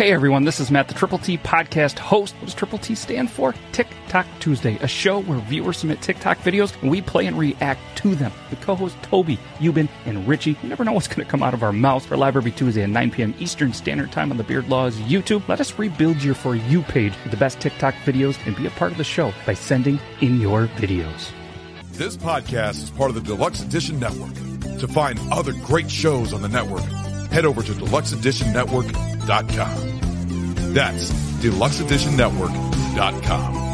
Hey everyone, this is Matt, the Triple T podcast host. What does Triple T stand for? TikTok Tuesday, a show where viewers submit TikTok videos and we play and react to them. The co-host Toby, Euban, and Richie. You never know what's going to come out of our mouths. Live every Tuesday at 9 p.m. Eastern Standard Time on the Beard Laws YouTube. Let us rebuild your For You page with the best TikTok videos and be a part of the show by sending in your videos. This podcast is part of the Deluxe Edition Network. To find other great shows on the network, head over to deluxeeditionnetwork.com. That's deluxeeditionnetwork.com.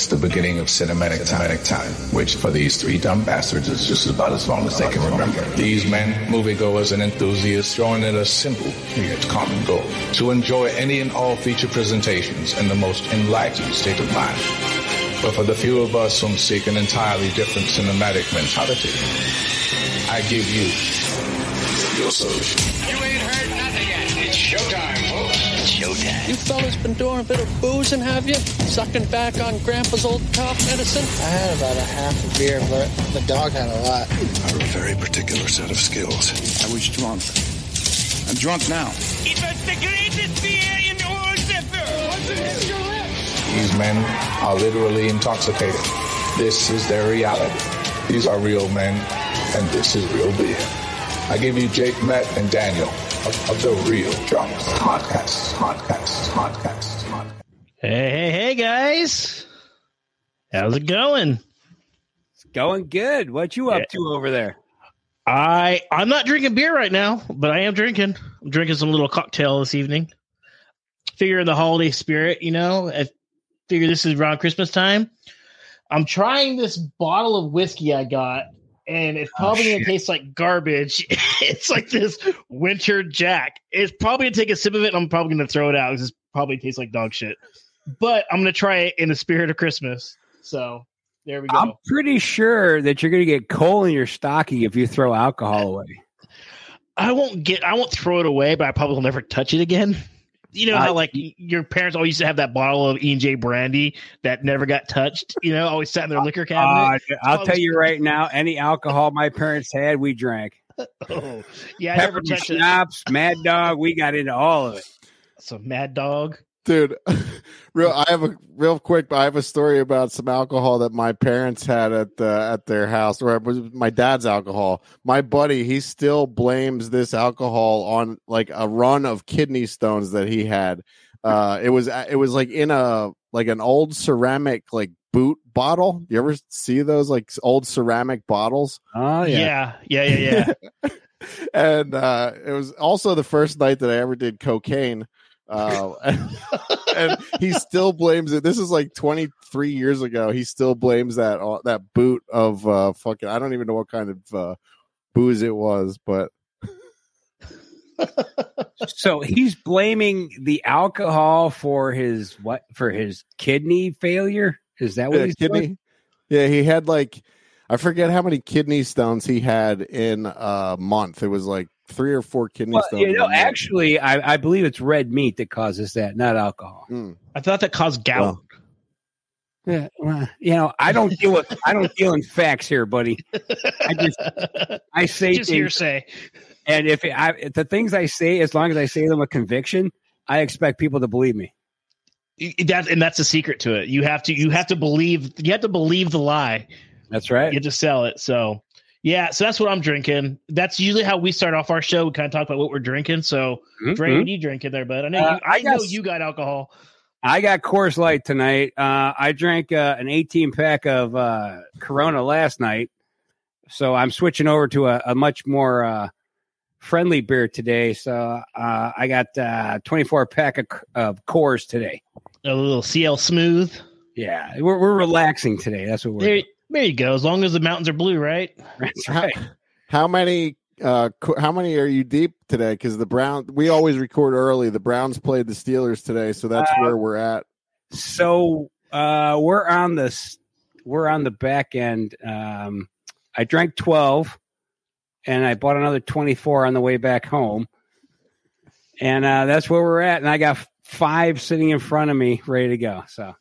since the beginning of cinematic time, time, which for these three dumb bastards is just about as long as they can remember. These men, moviegoers and enthusiasts, join in a simple yet common goal to enjoy any and all feature presentations in the most enlightened state of mind. But for the few of us who seek an entirely different cinematic mentality, I give you your solution. You ain't heard nothing yet. It's showtime, folks. It's showtime. You fellas been doing a bit of boozing, have you? Sucking back on Grandpa's old cough medicine? I had about a half a beer, but the dog had a lot. I have a very particular set of skills. I was drunk. I'm drunk now. It was the greatest beer in all the world. These men are literally intoxicated. This is their reality. These are real men, and this is real beer. I give you Jake, Matt, and Daniel of, of the Reel Drunks Podcast. Podcast. Podcast. Podcast. Hey, hey, hey, guys. How's it going? It's going good. What you up Yeah. to over there? I I'm not drinking beer right now, but I am drinking. I'm drinking some little cocktail this evening. Figure in the holiday spirit, you know. I figure this is around Christmas time. I'm trying this bottle of whiskey I got, and it's oh, probably gonna taste like garbage. it's like this winter jack. It's probably gonna take a sip of it, and I'm probably gonna throw it out because it probably tastes like dog shit. But I'm gonna try it in the spirit of Christmas. So there we go. I'm pretty sure that you're to get coal in your stocking if you throw alcohol away. I won't get I won't throw it away, but I probably will never touch it again. You know how Uh, like your parents always used to have that bottle of E and J brandy that never got touched. You know, always sat in their liquor Uh, cabinet. I'll tell you right now, any alcohol my parents had, we drank. oh, yeah, Peppermint schnapps, Mad Dog, we got into all of it. So Mad Dog. Dude real i have a real quick i have a story about some alcohol that my parents had at the at their house or it was my dad's alcohol. My buddy he still blames this alcohol on like a run of kidney stones that he had. Uh it was it was like in a like an old ceramic like boot bottle. You ever see those like old ceramic bottles? Oh, Yeah, yeah, yeah, yeah. and uh, it was also the first night that I ever did cocaine. Uh, and, and he still blames it. This is like 23 years ago. He still blames that uh, that boot of uh, fucking. I don't even know what kind of uh, booze it was, but So he's blaming the alcohol for his what? For his kidney failure? Is that what yeah, he's kidney. doing? Yeah, he had like I forget how many kidney stones he had in a month. It was like three or four kidney Well, stones. you know, actually, I, I believe it's red meat that causes that, not alcohol. Mm. I thought that caused gout. Well, Yeah, well, you know, I don't deal with I don't deal in facts here, buddy. I just I say Just things, hearsay. and if I if the things I say, as long as I say them with conviction, I expect people to believe me. That and that's the secret to it. You have to you have to believe you have to believe the lie. That's right. You have to sell it. So yeah, so that's what I'm drinking. That's usually how we start off our show. We kind of talk about what we're drinking. So Mhm. Dre, what are you drinking there, bud? I know Uh, you, I, I got know you got alcohol. I got Coors Light tonight. Uh, I drank uh, an 18 pack of uh, Corona last night, so I'm switching over to a, a much more uh, friendly beer today. So uh, I got uh, 24 pack of, of Coors today. A little CL smooth. Yeah, we're, we're relaxing today. That's what we're. There, doing. There you go. As long as the mountains are blue, right? That's right. How many uh, how many are you deep today? Because the Brown, we always record early. The Browns played the Steelers today, so that's Uh, where we're at. So uh, we're on this. We're on the back end. Um, I drank twelve, and I bought another twenty four on the way back home, and uh, that's where we're at. And I got five sitting in front of me, ready to go. So,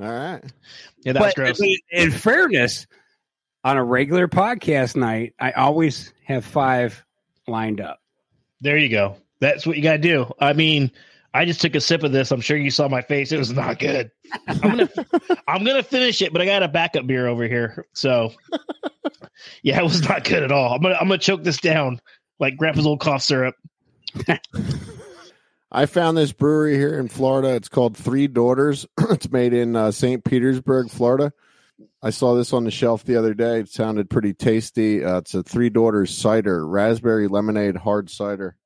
all right. Yeah, that's but gross. in, in fairness, on a regular podcast night, I always have five lined up. There you go. That's what you got to do. I mean, I just took a sip of this. I'm sure you saw my face. It was not good. I'm gonna, I'm gonna finish it, but I got a backup beer over here. So, yeah, it was not good at all. I'm gonna, I'm gonna choke this down like Grandpa's old cough syrup. I found this brewery here in Florida. It's called Three Daughters. it's made in uh, St. Petersburg, Florida. I saw this on the shelf the other day. It sounded pretty tasty. Uh, it's a Three Daughters cider, raspberry lemonade hard cider.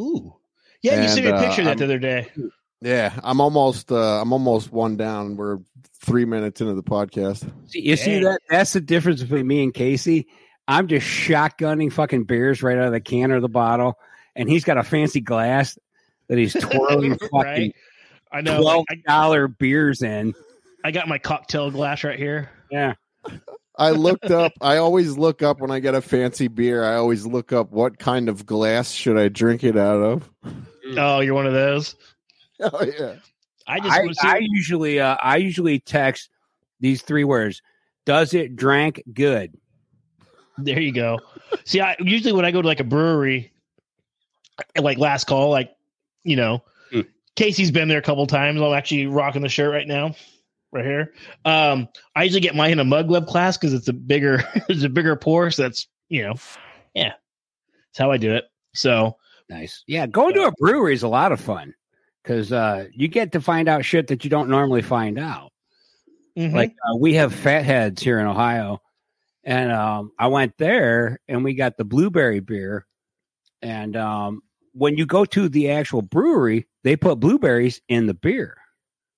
Ooh, yeah, you And, sent me a uh, picture of that the other day. Yeah, I'm almost uh, I'm almost one down. We're three minutes into the podcast. See, you see that? That's the difference between me and Casey. I'm just shotgunning fucking beers right out of the can or the bottle, and he's got a fancy glass that he's twirling fucking right? I know. twelve I, dollar beers in. I got my cocktail glass right here. Yeah, I looked up. I always look up when I get a fancy beer. I always look up what kind of glass should I drink it out of. Oh, you're one of those. Oh yeah. I just I, want to see. I usually uh, I usually text these three words: Does it drank good? There you go. See, I usually when I go to like a brewery, like last call, like you know, Hmm. Casey's been there a couple times. I'm actually rocking the shirt right now, right here. Um, I usually get mine in a mug web class because it's a bigger, it's a bigger pour. So that's you know, yeah, that's how I do it. So Nice. Yeah, going to a brewery is a lot of fun because uh, you get to find out shit that you don't normally find out. mhm. Like uh, we have Fat Head's here in Ohio, and um, I went there and we got the blueberry beer. And um, when you go to the actual brewery, they put blueberries in the beer,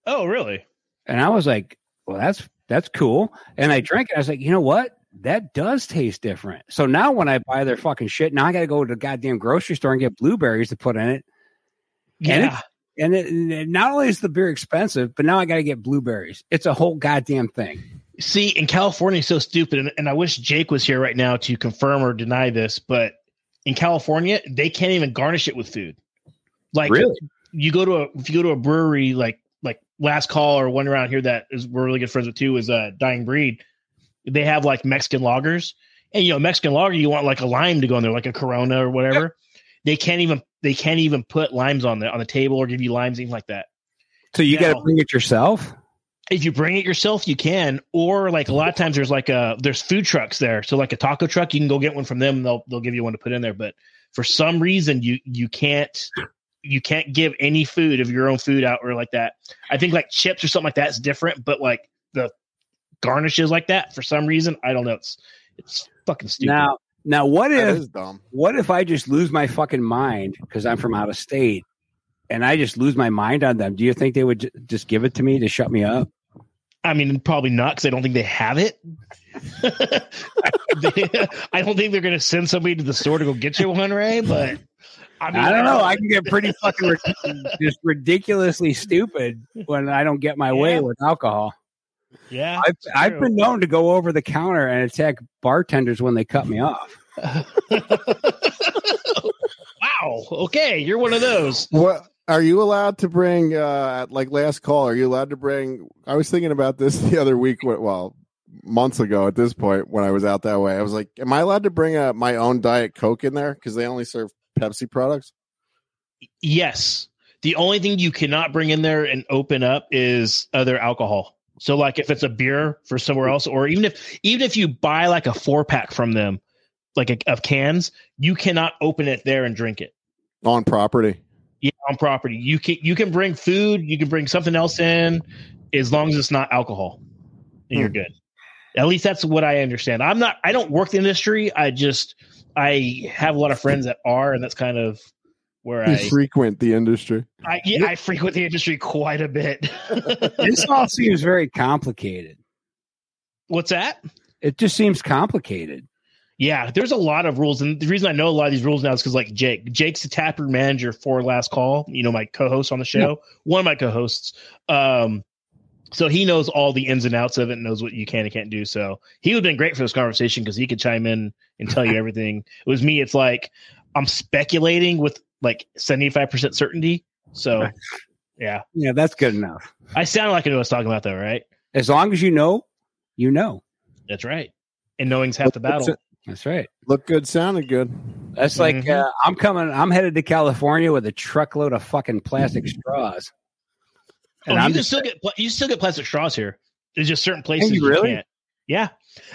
oh really? and I was like, "Well, that's that's cool." And I drank it. I was like, "You know what? That does taste different." So now when I buy their fucking shit, now I got to go to the goddamn grocery store and get blueberries to put in it. And Yeah. And it, and not only is the beer expensive, but now I got to get blueberries. It's a whole goddamn thing. See, in California, it's so stupid, and, and I wish Jake was here right now to confirm or deny this, but in California, they can't even garnish it with food. Like, Really? you go to a if you go to a brewery like like Last Call or one around here that is we're really good friends with too is uh, Dying Breed. They have like Mexican lagers, and you know Mexican lager, you want like a lime to go in there, like a Corona or whatever. They can't even they can't even put limes on the on the table or give you limes anything like that. So you got to bring it yourself. If you bring it yourself, you can. Or like a lot of times, there's like a there's food trucks there. So like a taco truck, you can go get one from them. They'll they'll give you one to put in there. But for some reason, you you can't you can't give any food of your own food out or like that. I think like chips or something like that is different. But like the garnishes like that, for some reason, I don't know. It's it's fucking stupid. Now, now what That if dumb. what if I just lose my fucking mind because I'm from out of state, and I just lose my mind on them? Do you think they would j- just give it to me to shut me up? I mean, probably not because I don't think they have it. They- I don't think they're going to send somebody to the store to go get you one, Ray. But I mean, I don't know. I can get pretty fucking ri- just ridiculously stupid when I don't get my way with alcohol. yeah, I've, I've been known to go over the counter and attack bartenders when they cut me off. wow. Okay, you're one of those. What are you allowed to bring? Uh, at like last call, are you allowed to bring? I was thinking about this the other week. Well, months ago at this point when I was out that way, I was like, "Am I allowed to bring a, my own diet coke in there because they only serve Pepsi products?" Yes. The only thing you cannot bring in there and open up is other alcohol. So like if it's a beer for somewhere else, or even if even if you buy like a four pack from them, like a, of cans, you cannot open it there and drink it. on property. Yeah, on property. You can you can bring food, you can bring something else in, as long as it's not alcohol, and you're hmm. good. At least that's what I understand. I'm not. I don't work the industry. I just I have a lot of friends that are, and that's kind of where You I frequent the industry. I, yeah, I frequent the industry quite a bit. This all seems very complicated. What's that? It just seems complicated. Yeah, there's a lot of rules, and the reason I know a lot of these rules now is because like Jake, Jake's the taproom manager for Last Call. You know, my co-host on the show, yeah. one of my co-hosts. Um, so he knows all the ins and outs of it, and knows what you can and can't do. So he would have been great for this conversation because he could chime in and tell you everything. It was me. It's like I'm speculating with like 75 percent certainty. So yeah, yeah, that's good enough. I sound like I know what I was talking about, though, right? As long as you know, you know. That's right. And knowing's half the battle. That's right. Look good, sounded good. That's like mm-hmm. uh, I'm coming. I'm headed to California with a truckload of fucking plastic straws. And oh, I'm you just, still get you still get plastic straws here. There's just certain places you, really? You can't. Yeah,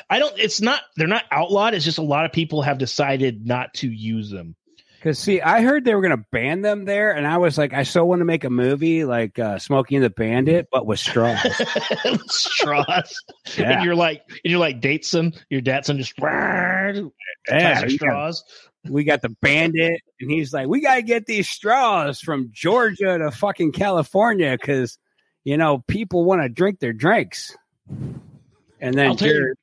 I don't. It's not. They're not outlawed. It's just a lot of people have decided not to use them. Because see, I heard they were going to ban them there, and I was like, I so want to make a movie like uh, Smokey and the Bandit, but with straws. straws. Yeah. And you're like, and you're like Datsun, your Datsun just yeah, straws. Got, we got the Bandit, and he's like, we got to get these straws from Georgia to fucking California because you know people want to drink their drinks. And then Jerry,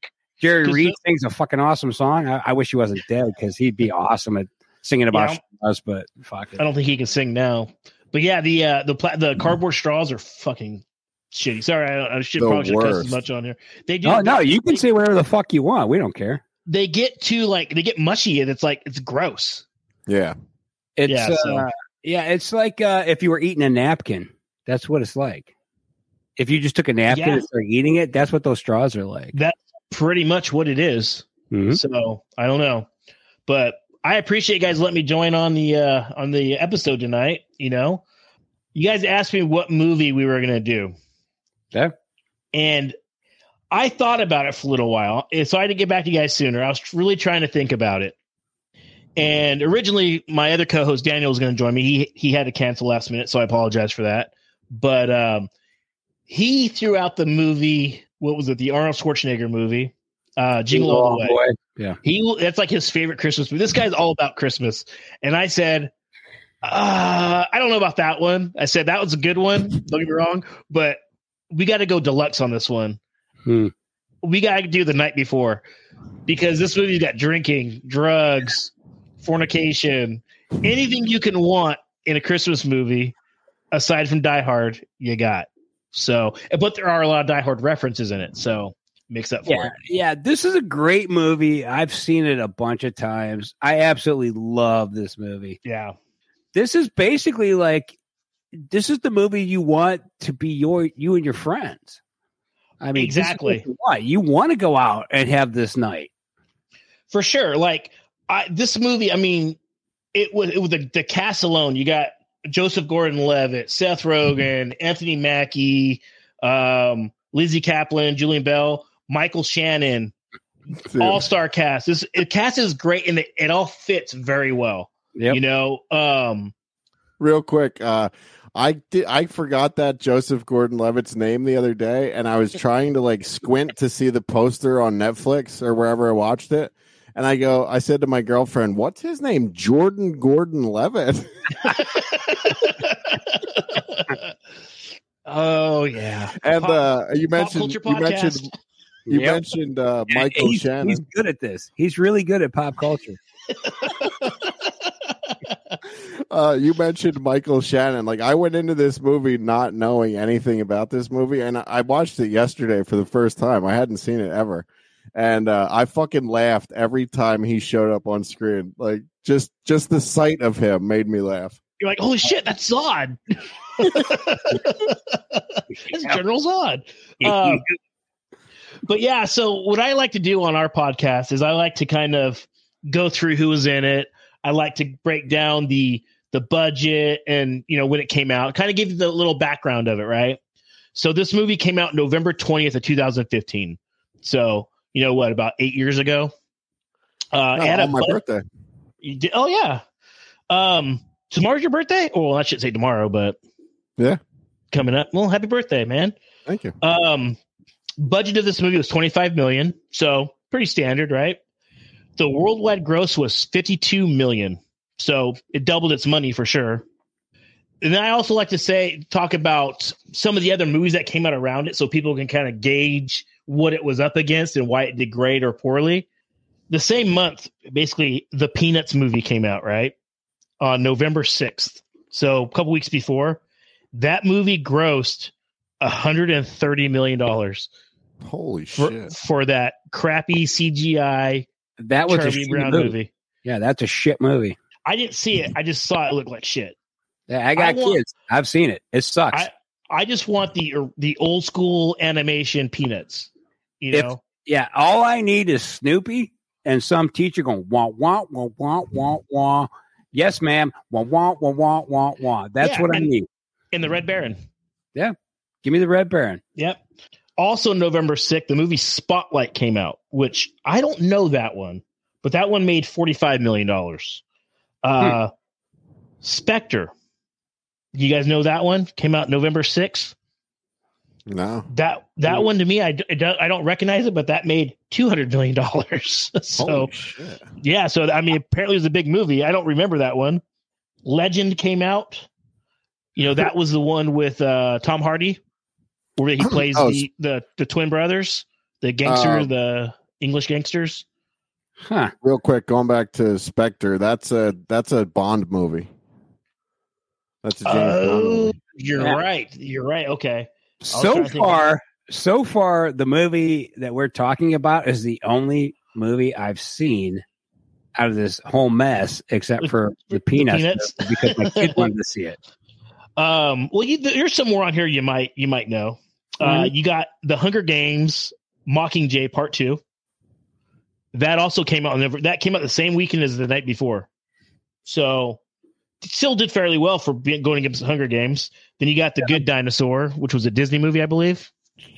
Jerry Reed sings a fucking awesome song. I, I wish he wasn't dead because he'd be awesome at singing about yeah, straws, but fuck it. I don't think he can sing now. But yeah, the uh, the pla- the cardboard straws are fucking shitty. Sorry, I, I should the probably cuss as much on here. They do. Oh no, you can say whatever the fuck you want. We don't care. They get too like they get mushy, and it's like it's gross. Yeah, it's yeah, so. uh, yeah, it's like uh, if you were eating a napkin. That's what it's like. If you just took a napkin yeah. and started eating it, that's what those straws are like. That's pretty much what it is. Mm-hmm. So I don't know, but I appreciate you guys letting me join on the uh on the episode tonight. You know, you guys asked me what movie we were gonna do. Yeah. And I thought about it for a little while. So I had to get back to you guys sooner. I was really trying to think about it. And originally my other co-host Daniel was gonna join me. He he had to cancel last minute, so I apologize for that. But um he threw out the movie, what was it, the Arnold Schwarzenegger movie? Uh Jingle All the Way. Boy. Yeah. He that's like his favorite Christmas movie. This guy's all about Christmas. And I said, uh, I don't know about that one. I said that was a good one. Don't get me wrong, but we got to go deluxe on this one. Hmm. We got to do the night before because this movie's got drinking, drugs, fornication, anything you can want in a Christmas movie aside from Die Hard, you got. So, but there are a lot of Die Hard references in it. So makes up for yeah, it. Yeah, this is a great movie. I've seen it a bunch of times. I absolutely love this movie. Yeah. This is basically like this is the movie you want to be your you and your friends. I mean, exactly. You want. you want to go out and have this night. For sure. Like I, this movie, I mean, it was it was the, the cast alone. You got Joseph Gordon-Levitt, Seth Rogen, Anthony Mackie, um, Lizzy Caplan, Jillian Bell. Michael Shannon, all star cast. This the cast is great and it, it all fits very well. Yep. You know, um, real quick, uh, I did. I forgot that Joseph Gordon-Levitt's name the other day, and I was trying to like squint to see the poster on Netflix or wherever I watched it. And I go, I said to my girlfriend, "What's his name? Jordan Gordon-Levitt." oh yeah, and uh, you mentioned you mentioned you yep. mentioned uh, Michael he's, Shannon. He's good at this. He's really good at pop culture. uh, you mentioned Michael Shannon. Like I went into this movie not knowing anything about this movie, and I watched it yesterday for the first time. I hadn't seen it ever, and uh, I fucking laughed every time he showed up on screen. Like just just the sight of him made me laugh. You're like, holy shit, that's Zod. that's General Zod. Uh, but yeah, so what I like to do on our podcast is I like to kind of go through who was in it. I like to break down the the budget and you know when it came out, kind of give you the little background of it, right? So this movie came out November 20th of 2015. So, you know what, about 8 years ago. Uh oh, on my birthday. Did, oh yeah. Um tomorrow's your birthday? Oh, well, I should say tomorrow, but yeah. Coming up. Well, happy birthday, man. Thank you. Um budget of this movie was 25 million so pretty standard right the worldwide gross was 52 million so it doubled its money for sure and then i also like to say talk about some of the other movies that came out around it so people can kind of gauge what it was up against and why it did great or poorly the same month, basically, the Peanuts movie came out, right? On November 6th. So a couple weeks before, that movie grossed $130 million Holy for, shit! for that crappy CGI That was a Charlie shitty Brown movie. movie. Yeah, that's a shit movie. I didn't see it. I just saw it look like shit. Yeah, I got I want- kids. I've seen it. It sucks. I I just want the er, the old school animation Peanuts. You If- know, yeah, all I need is Snoopy and some teacher going wah wah wah wah wah wah. Yes, ma'am. Wah wah wah wah wah wah. That's Yeah, what I and- need. in the Red Baron. Yeah. Give me the Red Baron. Yep. Also, November 6th, the movie Spotlight came out, which I don't know that one, but that one made $45 million. Uh, Spectre. You guys know that one? Came out November 6th. No. That that one to me, I, I don't- I don't recognize it, but that made $200 million. so, Holy shit! yeah. So, I mean, apparently it was a big movie. I don't remember that one. Legend came out. You know, that was the one with uh, Tom Hardy, where he plays Oh, the, the the twin brothers, the gangster, Uh, the English gangsters. Huh. Real quick, going back to Spectre. That's a that's a Bond movie. That's a James Bond Oh, movie. you're Yeah. right. You're right. Okay. So trying to think- far, so far, the movie that we're talking about is the only movie I've seen out of this whole mess, except for the Peanuts, Peanuts? because my kid wanted to see it. Um, well, you, there's some more on here you might you might know. Uh, Mhm. you got the Hunger Games Mockingjay Part Two. That also came out. That came out the same weekend as the night before, so still did fairly well for being, going against the Hunger Games. Then you got the Good Dinosaur, which was a Disney movie, I believe.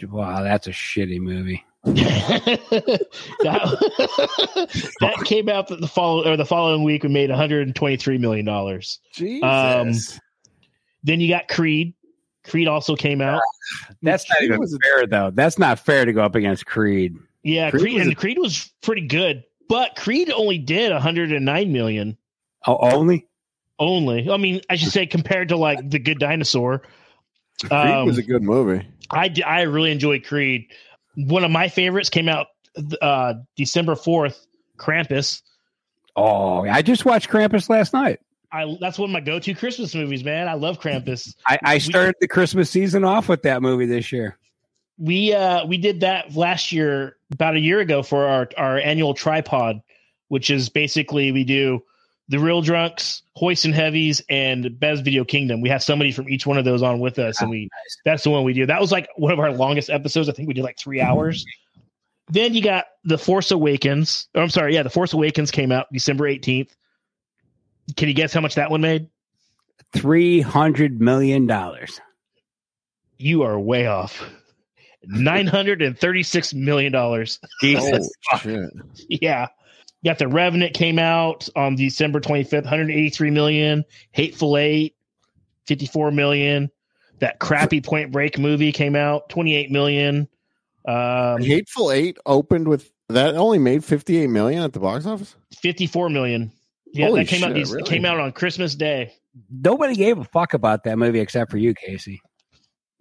Wow, that's a shitty movie. that, that came out the follow or the following week and made 123 million dollars. Jesus. Um, Then you got Creed. Creed also came out. That's not even was fair, though. That's not fair to go up against Creed. Yeah, Creed Creed, was and a- Creed was pretty good, but Creed only did 109 million. Oh, only? Only, I mean, I should say compared to like the Good Dinosaur. Creed Um, was a good movie. I I really enjoyed Creed. One of my favorites came out uh, December 4th. Krampus. Oh, I just watched Krampus last night. I that's one of my go-to Christmas movies, man. I love Krampus. I, I started the Christmas season off with that movie this year. We uh we did that last year, about a year ago, for our our annual tripod, which is basically we do the Reel Drunks, hoist and heavies, and Bev's Video Kingdom. We have somebody from each one of those on with us, and we that's the one we do. That was like one of our longest episodes. I think we did like three hours. Then you got the Force Awakens. Oh, I'm sorry, yeah, the Force Awakens came out December 18th. Can you guess how much that one made? Three hundred million dollars. You are way off. Nine hundred and thirty-six million dollars. Jesus. Oh! Yeah. You got the Revenant came out on December 25th, 183 million. Hateful Eight, 54 million. That crappy Point Break movie came out, 28 million. Um, Hateful Eight opened with that only made fifty eight million at the box office. 54 million. Yeah, Holy that came out. These, really? came out on Christmas Day. Nobody gave a fuck about that movie except for you, Casey.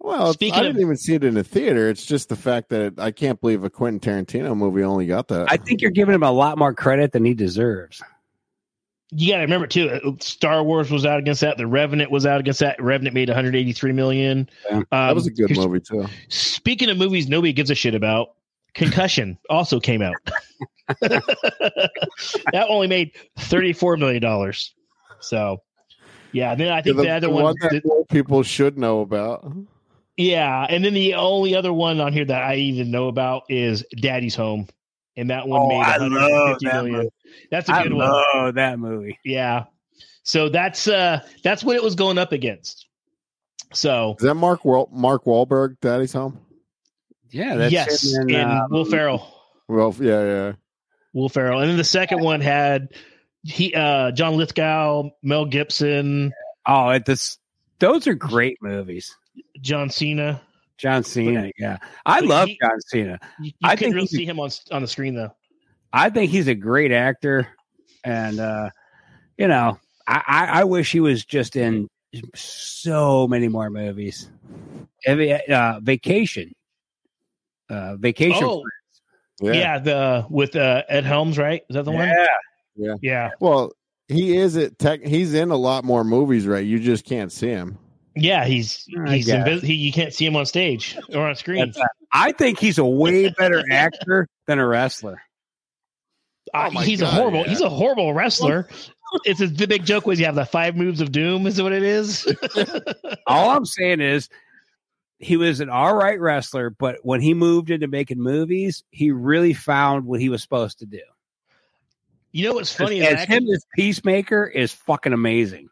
Well, Speaking I didn't even see it in a theater. It's just the fact that I can't believe a Quentin Tarantino movie only got that. I think you're giving him a lot more credit than he deserves. You got to remember too. uh, Star Wars was out against that. The Revenant was out against that. Revenant made 183 million. Yeah, Um, that was a good movie too. Speaking of movies, nobody gives a shit about. Concussion also came out. that only made thirty-four million dollars. So, yeah. Then I think the, the, other the one, that the- more people should know about. yeah. And then the only other one on here that I even know about is Daddy's Home, and that one Oh, made I one love that million. movie. That's a good one. love that movie. Yeah. So that's uh that's what it was going up against. So Is that Mark Wal- Mark Wahlberg? Daddy's home. Yeah, that's yes, him and in, uh, Will Ferrell. Well, yeah, yeah. Will Ferrell. And then the second one had he uh John Lithgow, Mel Gibson, oh, it, this, those are great movies. John Cena. John Cena, yeah, I love he- John Cena. You, you I couldn't really see him on on the screen though. I think he's a great actor, and uh, you know, I, I, I wish he was just in so many more movies. Every, uh, vacation, uh, vacation. Oh, Yeah, the with uh, Ed Helms, right? Is that the one? Yeah. Yeah. Yeah. Well, he is it. Tech, he's in a lot more movies, right? You just can't see him. Yeah, he's he's guess. invis- he, you can't see him on stage or on screen. I think he's a way better actor than a wrestler. Uh, Oh my he's a horrible yeah. he's a horrible wrestler. it's the big joke was you have the five moves of doom is what it is. All I'm saying is he was an all right wrestler, but when he moved into making movies, he really found what he was supposed to do. you know what's funny is as him as Peacemaker is fucking amazing.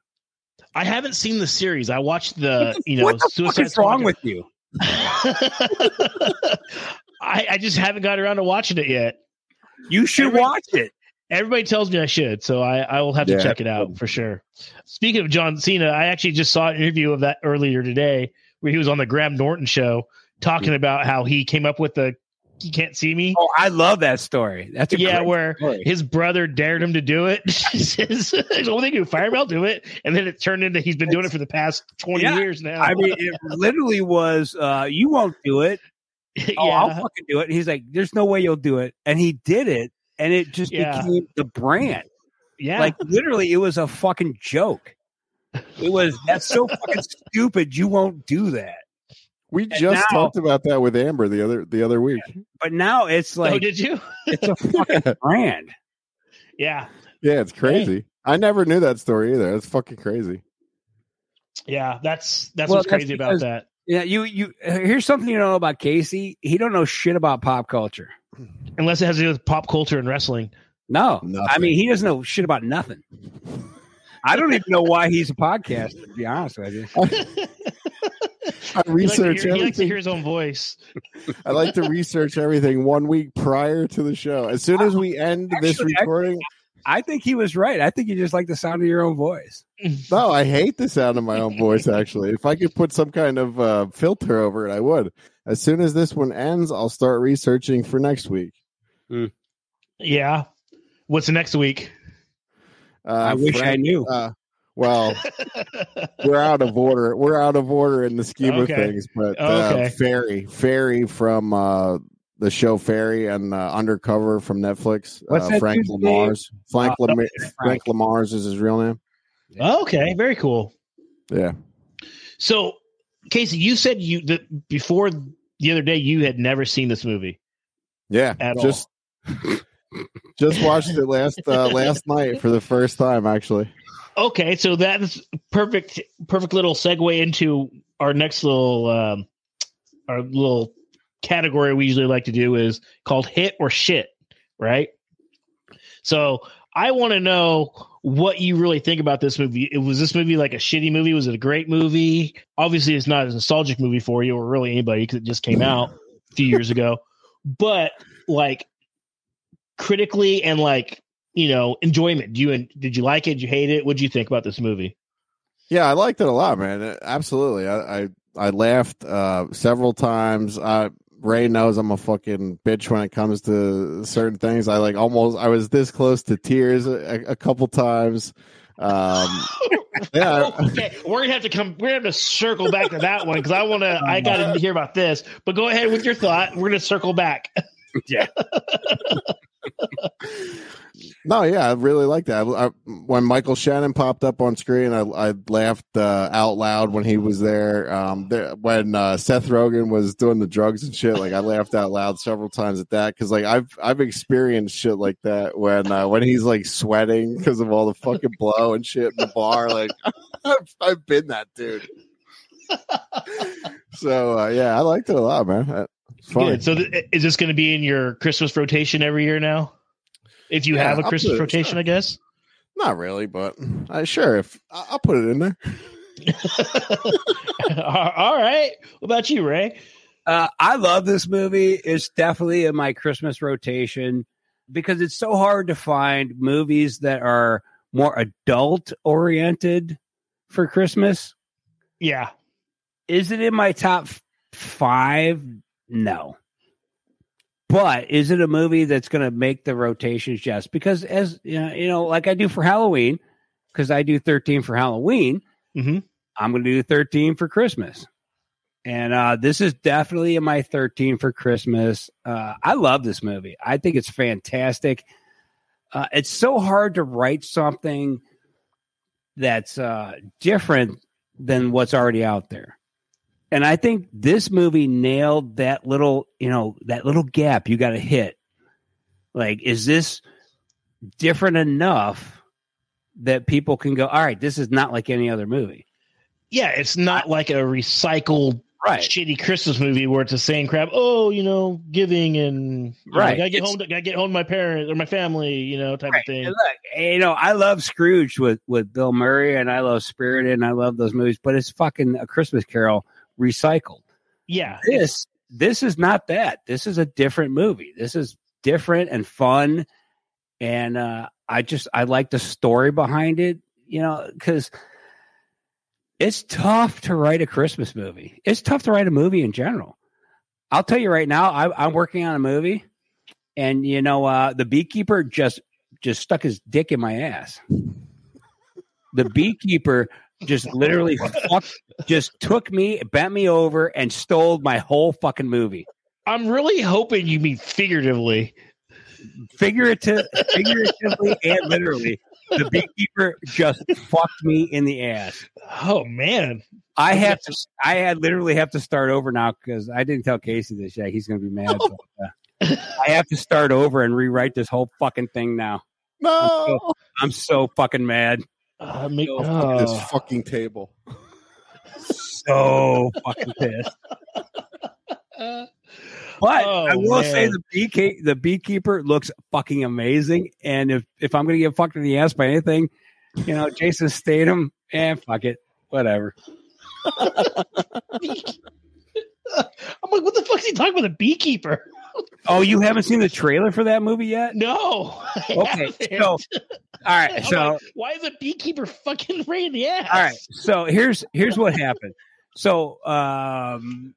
I haven't seen the series. I watched the you know what the fuck is wrong with you? I, I just haven't got around to watching it yet. You should Every- watch it. Everybody tells me I should, so I, I will have to Yeah. check it out for sure. Speaking of John Cena, I actually just saw an interview of that earlier today where he was on the Graham Norton show talking about how he came up with the "You Can't See Me." Oh, I love that story. That's a yeah, where story. his brother dared him to do it. He says, "Well, they do fire, I'll do it," and then it turned into he's been doing it for the past twenty Yeah. years now. I mean, it literally was, uh, you won't do it. Oh, I'll fucking do it. And he's like, there's no way you'll do it. And he did it. And it just Yeah. became the brand. yeah, Like literally, it was a fucking joke. It was, that's so fucking stupid. You won't do that. We just now- talked about that with Amber the other the other week. But now it's oh, like, did you? it's a fucking brand. Yeah, Yeah, it's crazy. I never knew that story either. That's fucking crazy. yeah. That's that's Well, what's that's crazy because- about that. Yeah, you, you, here's something you know about Casey. He don't know shit about pop culture. Unless it has to do with pop culture and wrestling. No, Nothing. I mean, he doesn't know shit about nothing. I don't even know why he's a podcaster, to be honest with you. I He likes, to research hear, he likes to hear his own voice. I like to research everything one week prior to the show. As soon as we end this recording, I think he was right. I think you just like the sound of your own voice. no, I hate the sound of my own voice. Actually, if I could put some kind of uh, filter over it, I would. As soon as this one ends, I'll start researching for next week. Yeah. What's next week? Uh, I wish I knew. Uh, well, we're out of order. We're out of order in the scheme Okay. of things. But uh, Okay. Ferry, Ferry from uh, the show Ferry and uh, Undercover from Netflix. What's uh, Frank? Lammers. Frank, Uh, Lamar- Frank. Frank Lammers is his real name. okay, very cool. Yeah. So, Casey, you said you that before the other day you had never seen this movie. Yeah. At just just watched it last uh, last night for the first time. Actually, Okay, so that's perfect. Perfect little segue into our next little um, our little category we usually like to do is called hit or shit, right? So I want to know what you really think about this movie. It was this movie like a shitty movie? Was it a great movie? Obviously, it's not a nostalgic movie for you or really anybody because it just came out a few years ago. But like critically and like you know enjoyment. Do you did you like it? Did you hate it? What do you think about this movie? yeah, I liked it a lot, man. Uh, Absolutely, I I, I laughed uh, several times. Uh, Ray knows I'm a fucking bitch when it comes to certain things. I like almost. I was this close to tears a, a couple times. Um, yeah, okay, we're gonna have to come. We're gonna have to circle back to that one because I want to. I got to hear about this. But go ahead with your thought. We're gonna circle back. Yeah. No, yeah, I really like that. I, when Michael Shannon popped up on screen, I, I laughed uh, out loud when he was there. Um, there when uh, Seth Rogen was doing the drugs and shit, like I laughed out loud several times at that because like I've I've experienced shit like that when uh, when he's like sweating because of all the fucking blow and shit in the bar. Like I've, I've been that dude. so uh, yeah, I liked it a lot, man. It's fun. Good. So th- is this going to be in your Christmas rotation every year now? If you Yeah, have a I'll Christmas put it- rotation, I guess. Not really, but uh, sure. If I- I'll put it in there. All right. What about you, Ray? Uh, I love this movie. It's definitely in my Christmas rotation because it's so hard to find movies that are more adult oriented for Christmas. Yeah. Is it in my top five? No. But is it a movie that's going to make the rotations? Yes, because as you know, you know, like I do for Halloween, because I do thirteen for Halloween, Mhm. I'm going to do thirteen for Christmas. And uh, this is definitely in my 13 for Christmas. Uh, I love this movie. I think it's fantastic. Uh, it's so hard to write something that's uh, different than what's already out there. And I think this movie nailed that little, you know, that little gap you got to hit. Like, is this different enough that people can go, all right, this is not like any other movie? Yeah, it's not like a recycled right. shitty Christmas movie where it's the same crap. Oh, you know, giving and know, Right. gotta get It's- home. To, gotta get home to my parents or my family. You know, type of thing. And look, you know, I love Scrooge with with Bill Murray, and I love Spirited, and I love those movies. But it's fucking a Christmas Carol recycled. Yeah, This this is not that. This is a different movie. This is different and fun, and uh, I just I like the story behind it. You know, because it's tough to write a Christmas movie. It's tough to write a movie in general. I'll tell you right now, I, I'm working on a movie, and you know, uh, the beekeeper just just stuck his dick in my ass. The beekeeper just literally fucked, just took me, bent me over, and stole my whole fucking movie. I'm really hoping you mean figuratively. Figurative, figuratively and literally, the beekeeper just fucked me in the ass. Oh man, I have to. I had literally have to start over now because I didn't tell Casey this yet. He's going to be mad. but, uh, I have to start over and rewrite this whole fucking thing now. No, I'm so fucking mad. Uh, make, Fuck oh. this fucking table. So fucking pissed. But Oh, I will say man. the beekeeper, the beekeeper looks fucking amazing. And if if I'm going to get fucked in the ass by anything, you know, Jason Statham, and fuck it, whatever. I'm like, what the fuck is he talking about? The beekeeper? Oh, you haven't seen the trailer for that movie yet? No. Okay, haven't. so all right, so like, why is a beekeeper fucking the ass? all right, so here's here's what happened. So, um,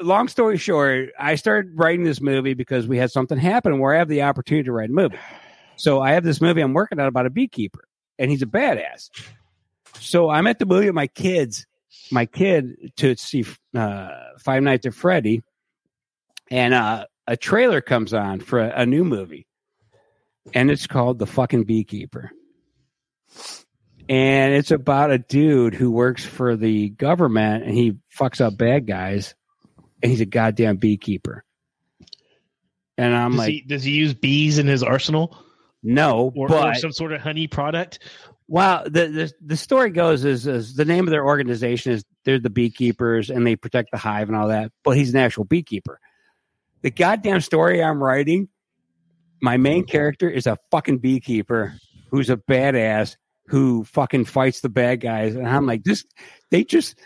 long story short, I started writing this movie because we had something happen where I have the opportunity to write a movie. So I have this movie I'm working on about a beekeeper, and he's a badass. So I'm at the movie with my kids, my kid to see uh, Five Nights at Freddy, and uh, a trailer comes on for a, a new movie, and it's called The Fucking Beekeeper. And it's about a dude who works for the government and he fucks up bad guys and he's a goddamn beekeeper. And i'm does, like he, does he use bees in his arsenal? No or, or some sort of honey product? well the, the the story goes is, is the name of their organization is they're the beekeepers and they protect the hive and all that but he's an actual beekeeper the goddamn story i'm writing my main mm-hmm. character is a fucking beekeeper who's a badass who fucking fights the bad guys. And I'm like, this, they just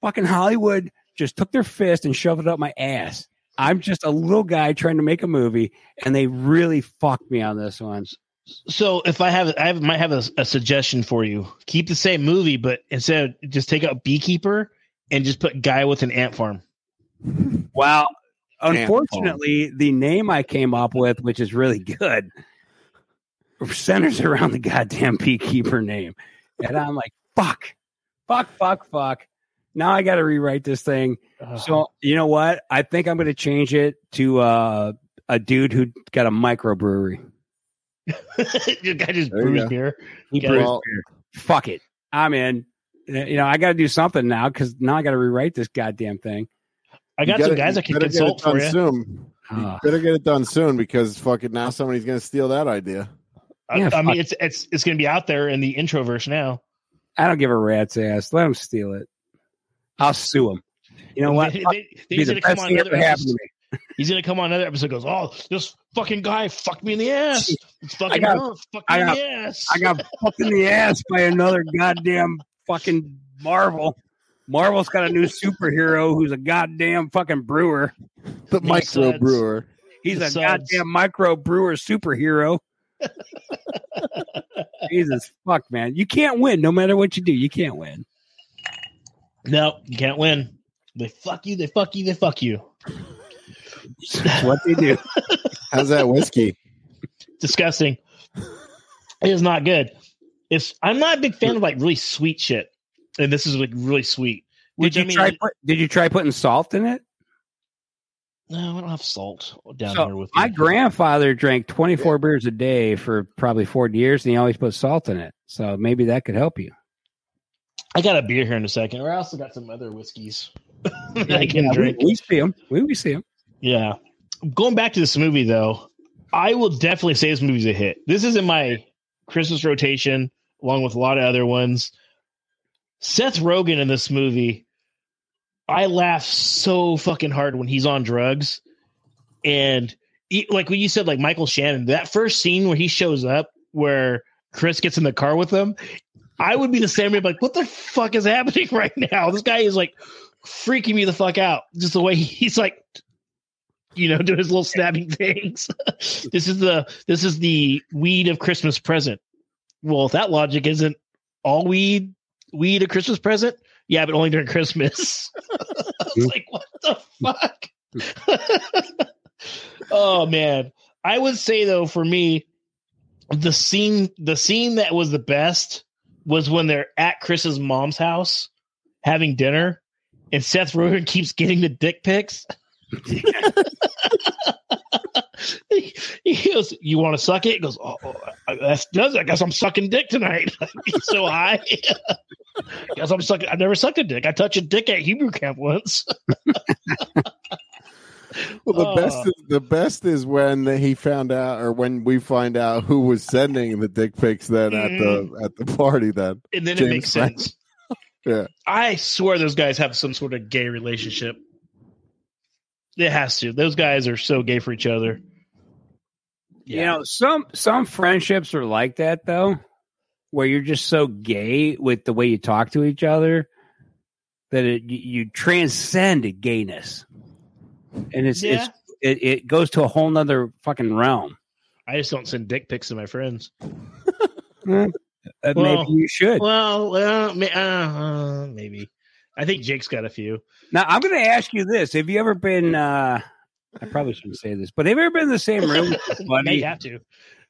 fucking Hollywood just took their fist and shoved it up my ass. I'm just a little guy trying to make a movie, and they really fucked me on this one. So if I have, I have, might have a, a suggestion for you. Keep the same movie, but instead of just take out beekeeper and just put guy with an ant farm. Well, Ant unfortunately, the name I came up with, which is really good, centers around the goddamn beekeeper name. And I'm like, fuck, fuck, fuck, fuck. Now I got to rewrite this thing. So you know what? I think I'm going to change it to uh, a dude who got a microbrewery. the guy just There you brews beer. He brews Well- beer. Fuck it. I'm in. You know, I got to do something now because now I got to rewrite this goddamn thing. I got some gotta- guys I can better get consult for you. Soon. You Ah. better get it done soon because fucking now somebody's gonna steal that idea. I, Yeah, I fuck. mean, it's it's it's going to be out there in the introverse now. I don't give a rat's ass. Let him steal it. I'll sue him. You know what? They- Fuck, they- be he's the going to come on another to episode. me. He's going to come on another episode. Goes, oh, this fucking guy fucked me in the ass. It's fucking got- her, fucked I me in the ass. I got fucked in the ass by another goddamn fucking Marvel. Marvel's got a new superhero who's a goddamn fucking brewer. The He micro suds. brewer. He's The a suds. goddamn micro brewer superhero. Jesus fuck, man. You can't win no matter what you do. You can't win. no, you can't win. They fuck you. They fuck you. They fuck you. That's what they do. How's that whiskey? Disgusting. It is not good. It's. I'm not a big fan of like really sweet shit, and this is like really sweet. Which, did you I mean, try? Put, did you try putting salt in it? No, I don't have salt down So, here with me. my grandfather drank 24 beers a day for probably 40 years, and he always put salt in it. So maybe that could help you. I got a beer here in a second. Or I also got some other whiskeys that I can Yeah, we- drink. We, see them. We, we see them. Yeah. Going back to this movie though, I will definitely say this movie's a hit. This is in my Christmas rotation, along with a lot of other ones. Seth Rogen in this movie, I laugh so fucking hard when he's on drugs. And he- like when you said, like Michael Shannon, that first scene where he shows up, where Chris gets in the car with him, I would be the same way, like, what the fuck is happening right now? This guy is like freaking me the fuck out. Just the way he's like, you know, doing his little snapping things. this is the this is the weed of Christmas present. Well, if that logic isn't all weed, weed a Christmas present, yeah, but only during Christmas. it's hmm. like what the fuck? oh man. I would say though, for me, the scene the scene that was the best was when they're at Chris's mom's house having dinner and Seth Rogen keeps getting the dick pics. he, he goes, "You want to suck it?" He goes, "Oh, oh, that does. I guess I'm sucking dick tonight." So high. Guess I'm sucking. I've never sucked a dick. I touched a dick at Hebrew camp once. Well, the Oh. best is, the best is when he found out, or when we find out who was sending the dick pics. Then at the mm. at the party, then and then it makes Franco. sense. Yeah, I swear those guys have some sort of gay relationship. It has to. Those guys are so gay for each other. You know, some some friendships are like that though, where you're just so gay with the way you talk to each other that it you, transcend gayness, and it's Yeah. it's it, it goes to a whole nother fucking realm. I just don't send dick pics to my friends. Uh, Well, maybe you should. Well, well, uh, uh, maybe. I think Jake's got a few. Now I'm going to ask you this: Have you ever been? uh I probably shouldn't say this, but have you ever been in the same room with buddy? you have to.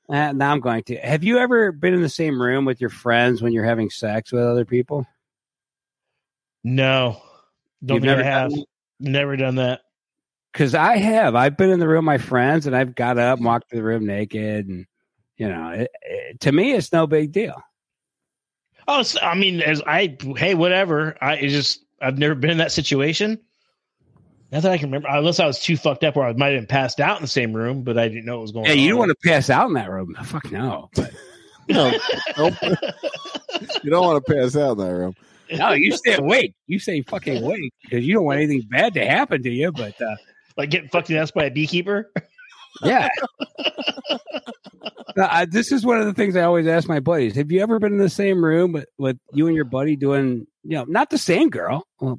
Uh, now I'm going to. Have you ever been in the same room with your friends when you're having sex with other people? No, don't You've never have. done? Never done that. Because I have. I've been in the room with my friends, and I've got up, and walked to the room naked, and you know, it, it, to me, it's no big deal. Oh, I mean, as I hey, whatever. I just I've never been in that situation. Not that I can remember, unless I was too fucked up, or I might have been passed out in the same room, but I didn't know what was going Yeah, on. you don't want to pass out in that room. Fuck no. But, no, nope. you don't want to pass out in that room. no, you stay awake. You stay fucking awake because you don't want anything bad to happen to you. But uh, like getting fucked in the ass by a beekeeper. Yeah. No, I, this is one of the things I always ask my buddies. Have you ever been in the same room with, with you and your buddy doing, you know, not the same girl? Well,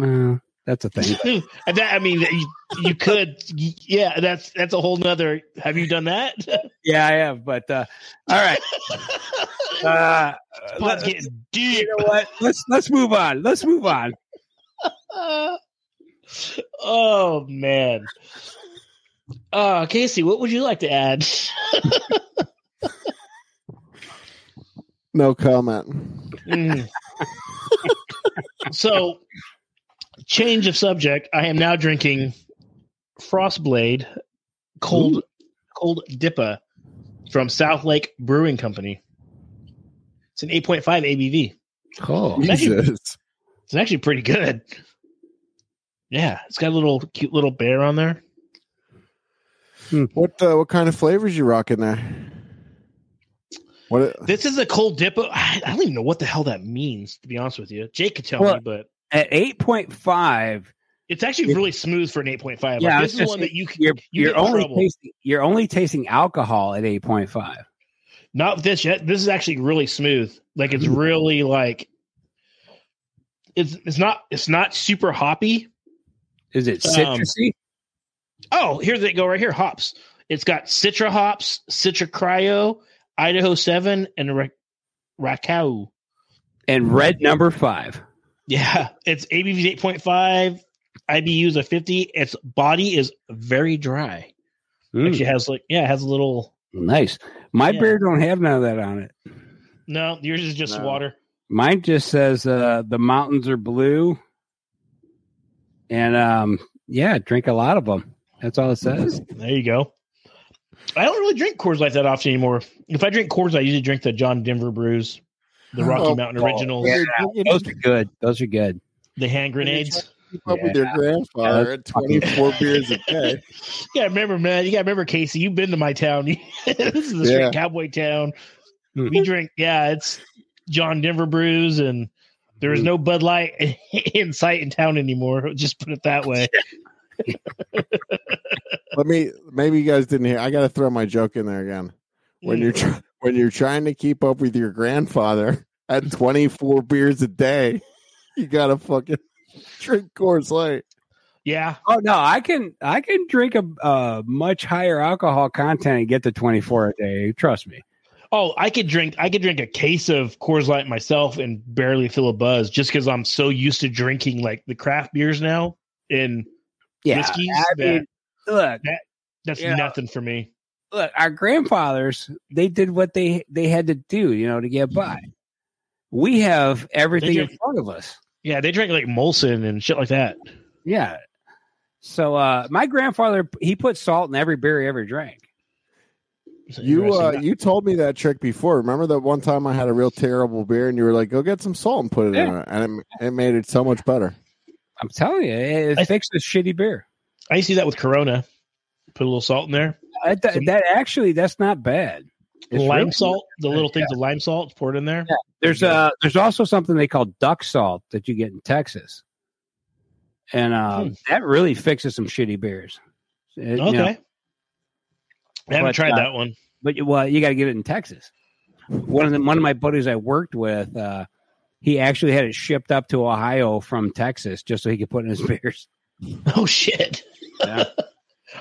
uh, that's a thing. That, I mean, you, you could, yeah. That's that's a whole nother. Have you done that? yeah, I have. But uh, all right, uh, Pod's let- getting deep. you know what? Let's let's move on. Let's move on. oh man. Uh Casey, what would you like to add? No comment. Mm. so, change of subject. I am now drinking Frostblade cold cold Dippa from South Lake Brewing Company. It's an 8.5 ABV. Oh, It's actually, Jesus. it's actually pretty good. Yeah, it's got a little cute little bear on there. What uh, what kind of flavors you rocking there? What This is a cold Dippa. I, I don't even know what the hell that means, to be honest with you. Jake could tell Well, me, but at eight point five. it's actually really smooth for an 8.5. Yeah, I this is gonna one that you can You're you you're only trouble. tasting you're only tasting alcohol at eight point five. Not this yet. This is actually really smooth. Like it's really like it's it's not it's not super hoppy. Is it Um, citrusy? Oh, here they go right here. Hops. It's got Citra hops, Citra Cryo, Idaho Seven, and Ra- Rakau. and red number five. Yeah, it's ABV eight point five, IBUs of fifty. Its body is very dry. Mm, Actually has like yeah, it has a little. nice. My Yeah. beer don't have none of that on it. No, yours is just No. water. Mine just says uh, the mountains are blue, and um, yeah, drink a lot of them. That's all it says. There you go. I don't really drink Coors Light that often anymore. If I drink Coors, I usually drink the John Denver Brews, the Rocky Oh, Mountain Originals, Yeah, those are good. Those are good. the hand grenades. Keep up with your grandfather at 24 beers a day. You gotta remember, man. You gotta remember, Casey. You've been to my town. this is a Yeah. cowboy town. Hmm. We drink, yeah, it's John Denver brews, and there is no Bud Light in sight in town anymore. Just put it that way. Let me. Maybe you guys didn't hear. I got to throw my joke in there again. When you're try, when you're trying to keep up with your grandfather at 24 beers a day, you gotta fucking drink Coors Light. Yeah, Oh no, I can I can drink a, a much higher alcohol content and get to twenty four a day. Trust me. Oh, I could drink. I could drink a case of Coors Light myself and barely feel a buzz, just because I'm so used to drinking like the craft beers now and Yeah, whiskeys. I that, mean, look, that's yeah. nothing for me. Look, our grandfathers they did what they they had to do, you know, to get by. We have everything They in front of us. Yeah, they drank like Molson and shit like that. Yeah. So uh my grandfather he put salt in every beer he ever drank. It's You uh, interesting. you told me that trick before. Remember that one time I had a real terrible beer, and you were like, "Go get some salt and put it in it," and it, it made it so much better. I'm telling you, it, I- it fixes shitty beer. I used to do that with Corona. Put a little salt in there. That, that, that actually that's not bad. It's lime really- salt, the little things of lime salt, pour it in there. There's uh there's also something they call duck salt that you get in Texas. And um, that really fixes some shitty beers. It- you Okay. know, I haven't But, tried uh, that one. but you- well, you got to get it in Texas. One of the one of my buddies I worked with, uh, he actually had it shipped up to Ohio from Texas just so he could put in his beers. Oh shit. Yeah.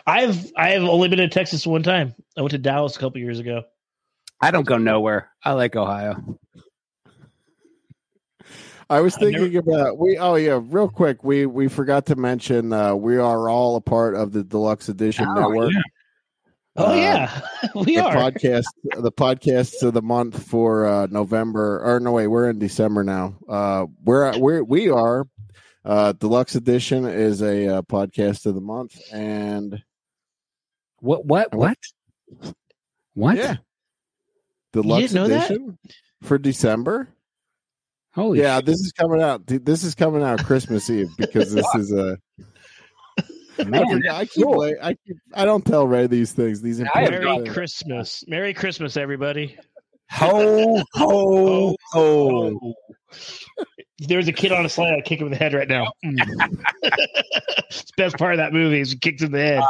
I've I have only been to Texas one time. I went to Dallas a couple years ago. I don't go nowhere. I like Ohio. I was I've never- thinking about we. Oh yeah, real quick, we we forgot to mention uh, we are all a part of the Deluxe Edition Oh, Network. yeah. Oh Uh, yeah, we the are. podcast the podcasts of the month for uh november or no wait we're in december now uh we're we're we are uh deluxe edition is a uh, podcast of the month and What? What? What? What? yeah deluxe know that? edition for december Holy yeah shit. this is coming out this is coming out christmas eve because this is a I, Man, forget- I keep, cool. like- I keep I don't tell Ray these things. These I important Merry things. Christmas. Merry Christmas, everybody. Ho ho ho! There's a kid on a slide. I kick him in the head right now. Mm. it's the best part of that movie is he kicks in the head.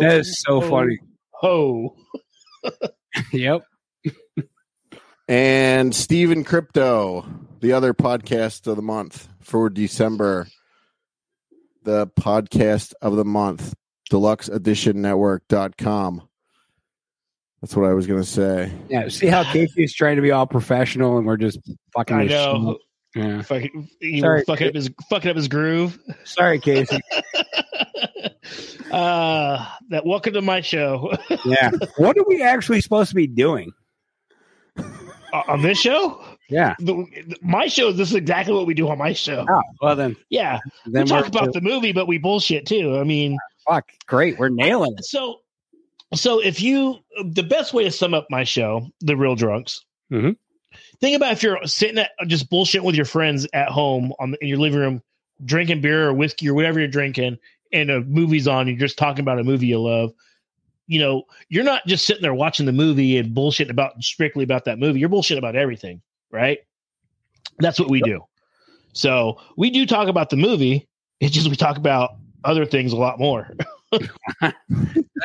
That is so Oh, funny. Ho. Yep. and Steven Crypto, the other podcast of the month for December. The podcast of the month, deluxe edition network.com. That's what I was going to say. Yeah. See how Casey's trying to be all professional, and we're just fucking. I know. shit. Yeah. Fucking, he Sorry. fucking up his fucking up his groove. Sorry, Casey. uh that welcome to my show yeah. What are we actually supposed to be doing? Uh, on this show. Yeah. The, my show. This is exactly what we do on my show. Oh, well then. Yeah, Then we talk we're- about the movie, but we bullshit too. I mean, Fuck. Great. We're nailing it. so so if you the best way to sum up my show, the real drunks. Mhm. Think about if you're sitting at just bullshitting with your friends at home on in your living room, drinking beer or whiskey or whatever you're drinking, and a movie's on. You're just talking about a movie you love. You know, you're not just sitting there watching the movie and bullshitting about strictly about that movie. You're bullshitting about everything, right? That's what we do. So we do talk about the movie. It's just we talk about other things a lot more,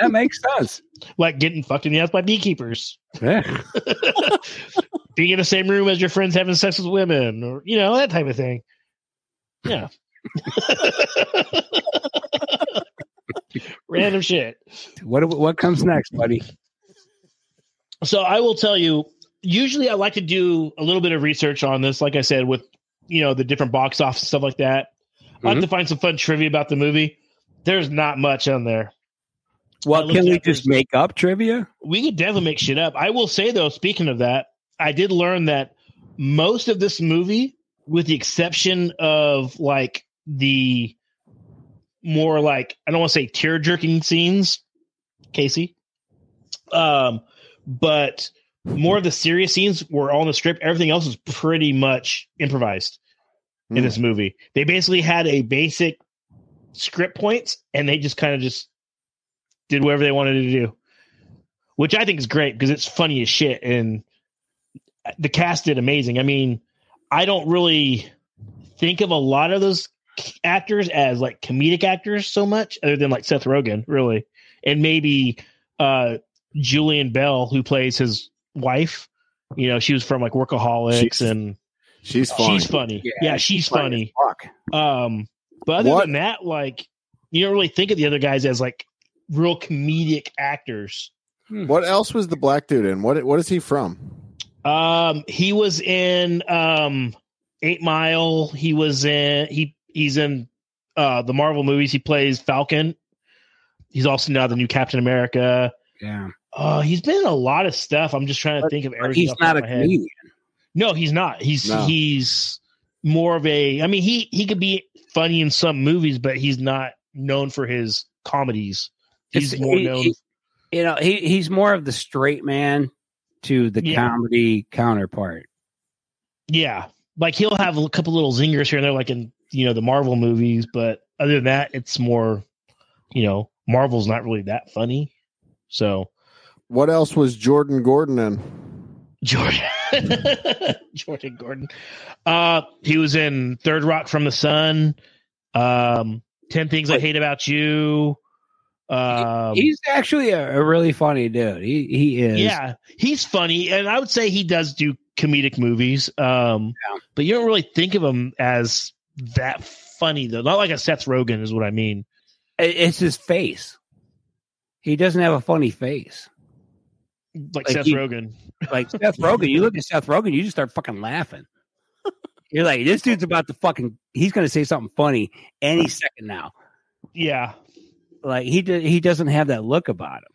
That makes sense. like getting fucked in the ass by beekeepers, Yeah. being in the same room as your friends having sex with women, or you know that type of thing. Yeah. Random shit. What what comes next, buddy? So I will tell you, usually I like to do a little bit of research on this, like I said, with you know the different box office stuff like that. I like Mhm. to find some fun trivia about the movie. There's not much on there. I Well, looked can we just make up trivia? We could definitely make shit up. I will say though, speaking of that, I did learn that most of this movie, with the exception of like the more like I don't want to say tear jerking scenes, Casey, um, but more of the serious scenes were all in the script. Everything else was pretty much improvised in Hmm. this movie. They basically had a basic script points, and they just kind of just did whatever they wanted to do, which I think is great because it's funny as shit. And the cast did amazing. I mean, I don't really think of a lot of those actors as like comedic actors so much, other than like Seth Rogen, really, and maybe uh Jillian Bell, who plays his wife. You know, she was from like Workaholics, She's- and She's funny. she's funny. Yeah, Yeah, she's funny. Fuck. Um, but other What- than that, like you don't really think of the other guys as like real comedic actors. What else was the black dude in? What what is he from? Um, he was in um Eight Mile. He was in he he's in uh the Marvel movies. He plays Falcon. He's also now the new Captain America. Yeah. Uh, he's been in a lot of stuff. I'm just trying to think of But everything. he's off the top not a head. comedian. No, he's not. He's No. he's more of a. I mean, he he could be funny in some movies, but he's not known for his comedies. He's It's- more he- known. he- you know, he he's more of the straight man to the Yeah. comedy counterpart. yeah, like he'll have a couple little zingers here and there, like in you know the Marvel movies. But other than that, it's more, you know, Marvel's not really that funny. So What else was Jordan Gordon in? Jordan Jordan Gordon, uh, he was in Third Rock from the Sun, um, Ten Things I Hate About You. Um, he's actually a, a really funny dude. He he is. Yeah, he's funny, and I would say he does do comedic movies. Um, Yeah. but you don't really think of him as that funny though. Not like a Seth Rogen is what I mean. It's his face. He doesn't have a funny face. Like, Like Seth he- Rogen. Like Seth Rogen, you look at Seth Rogen, you just start fucking laughing. You're like, this dude's about to fucking. He's going to say something funny any second now. Yeah, Like he do, he doesn't have that look about him.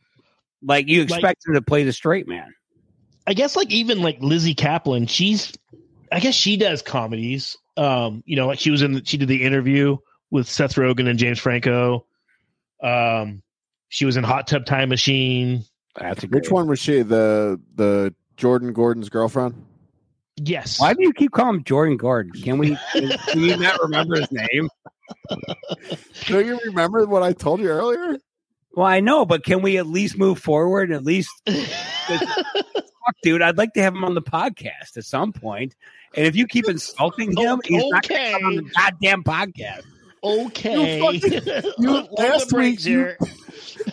Like you Like- expect him to play the straight man. I guess like even like Lizzy Caplan, she's. I guess she does comedies. Um, you know, like she was in. The, she did the interview with Seth Rogen and James Franco. Um, she was in Hot Tub Time Machine. That's a Which great- one was she? The the Jordan Gordon's girlfriend? Yes. Why do you keep calling him Jordan Gordon? Can we? Can you not remember his name? Don't you remember what I told you earlier? Well, I know, but can we at least move forward? At least, fuck, dude, I'd like to have him on the podcast at some point. And if you keep insulting him, he's not going to come on the goddamn podcast. Okay. You fucking- you- last brakes week you- here.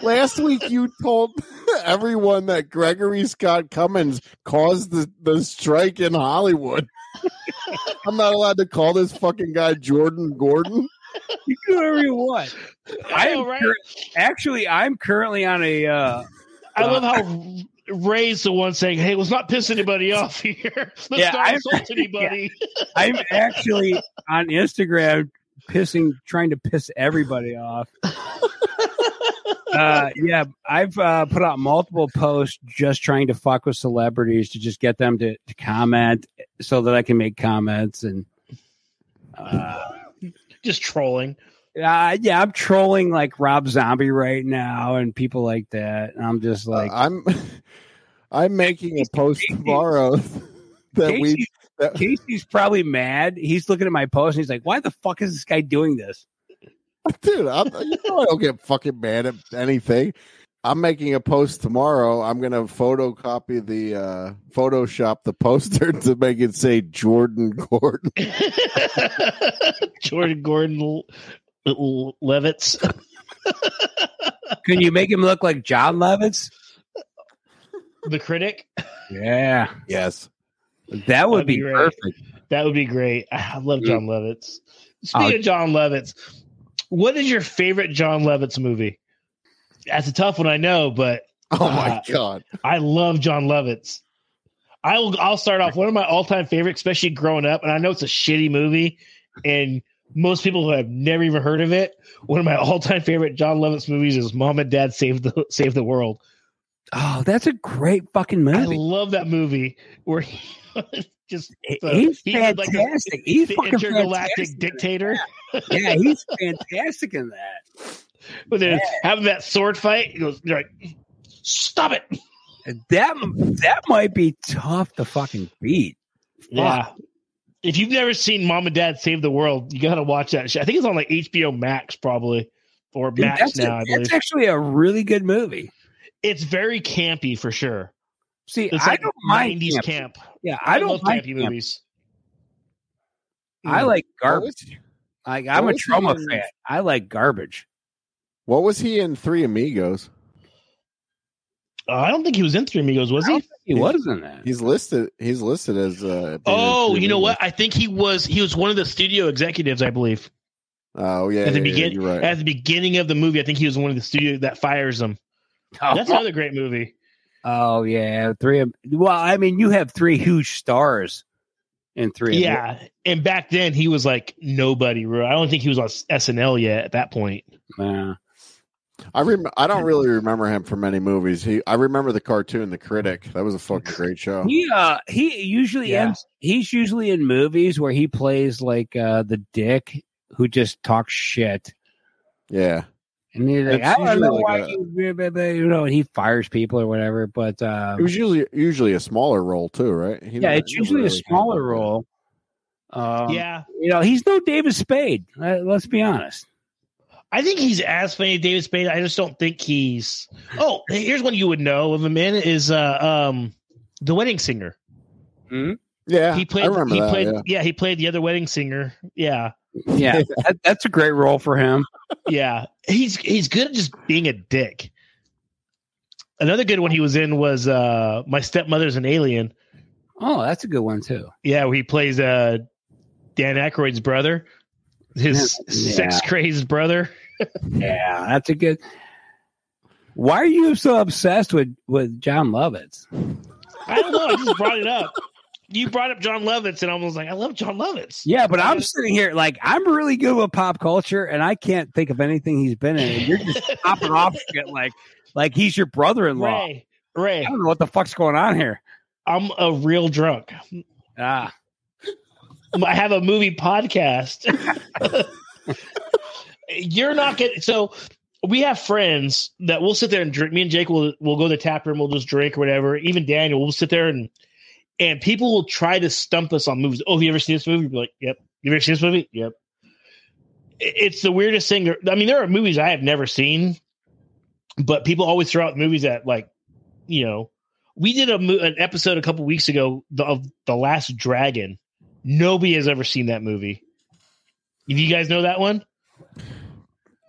Last week you told everyone that Gregory Scott Cummins caused the, the strike in Hollywood. I'm not allowed to call this fucking guy Jordan Gordon. You can do whatever you want. I am right? cur- actually, I'm currently on a. Uh, I love how Ray's the one saying, "Hey, let's not piss anybody off here. Let's Yeah, not I'm- insult anybody." I'm actually on Instagram pissing, trying to piss everybody off. Uh, yeah, I've uh, put out multiple posts just trying to fuck with celebrities to just get them to, to comment so that I can make comments and uh, Just trolling. uh, yeah, I'm trolling like Rob Zombie right now and people like that. And I'm just like, Uh, I'm I'm making a post tomorrow that we Casey's, that, Casey's probably mad. He's looking at my post and he's like, "Why the fuck is this guy doing this?" dude. I'm, you know I don't get fucking mad at anything. I'm making a post tomorrow. I'm gonna photocopy the uh Photoshop the poster to make it say Jordan Gordon. Jordan Gordon L- L- Levitz. Can you make him look like John Lovitz? the critic. Yeah, Yes. that would That'd be be perfect. That would be great. I love John Lovitz. Speaking Oh. of John Lovitz, what is your favorite John Lovitz movie? That's a tough one, I know, but Oh my Uh, god. I love John Lovitz. I will. I'll start off one of my all-time favorites, especially growing up. And I know it's a shitty movie, and most people who have never even heard of it. One of my all-time favorite John Lovitz movies is Mom and Dad Save the Save the World. Oh, that's a great fucking movie. I love that movie where he just the- uh, he's he's like the- fantastic. he's the fucking intergalactic dictator. Yeah, he's fantastic in that. When they're having that sword fight, he goes, "You're like, stop it!" That that might be tough to fucking beat. Yeah. If you've never seen Mom and Dad Save the World, you gotta watch that shit. I think it's on like HBO Max, probably or Dude, Max that's, now. Believe that's actually a really good movie. It's very campy for sure. See, It's I like don't mind '90s camp. camp. Yeah, I don't love mind campy camp. movies. I like garbage. Like I'm a Troma in- fan. I like garbage. what was he in Three Amigos? Uh, I don't think he was in Three Amigos, was I don't he? think he was in that. He's listed. He's listed as. Uh, being in Oh, Three you know what? I think he was. He was one of the studio executives, I believe. Oh yeah, at the yeah, yeah, beginning, you're right. at the beginning of the movie, I think he was one of the studio that fires him. That's another great movie. Oh yeah, three. of- Well, I mean, you have three huge stars in three. of Yeah, and back then he was like nobody. I don't think he was on SNL yet at that point. them. Uh, I rem- I don't really remember him from many movies. He I remember the cartoon The Critic. That was a fucking great show. he uh he usually Yeah. ends. He's usually in movies where he plays like uh the dick who just talks shit. Yeah. And he's like, It's I don't know like why a- you, you know, and he fires people or whatever. But uh, It was usually usually a smaller role too, right? He yeah, it's he never usually a smaller role. Um, yeah, you know, he's no David Spade. Uh, let's be honest. I think he's as funny as David Spade. I just don't think he's. Oh, here's one you would know of him in is uh um the Wedding Singer. Yeah, He played. I remember he that. played. yeah. Yeah. he played the other wedding singer. Yeah, Yeah, that, that's a great role for him. yeah. He's he's good at just being a dick. Another good one he was in was uh My Stepmother's an Alien. Oh, that's a good one too. Yeah, where he plays uh Dan Aykroyd's brother, his Yeah. sex crazed brother. Yeah, that's a good. Why are you so obsessed with with John Lovitz? I don't know. I just brought it up. You brought up John Lovitz, and I was like, I love John Lovitz. Yeah, but I'm sitting here like I'm really good with pop culture, and I can't think of anything he's been in. And you're just popping off shit like like he's your brother-in-law. Ray, Ray, I don't know what the fuck's going on here. I'm a real drunk. Ah, I have a movie podcast. You're not getting so. We have friends that we'll sit there and drink. Me and Jake will will go to the tap room. We'll just drink or whatever. Even Daniel, we'll sit there and and people will try to stump us on movies. Oh, have you ever seen this movie? We'll be like, yep. You ever seen this movie? Yep. It's the weirdest thing. I mean, there are movies I have never seen, but people always throw out movies that like, you know, we did a an episode a couple weeks ago of the Last Dragon. Nobody has ever seen that movie. Do you guys know that one?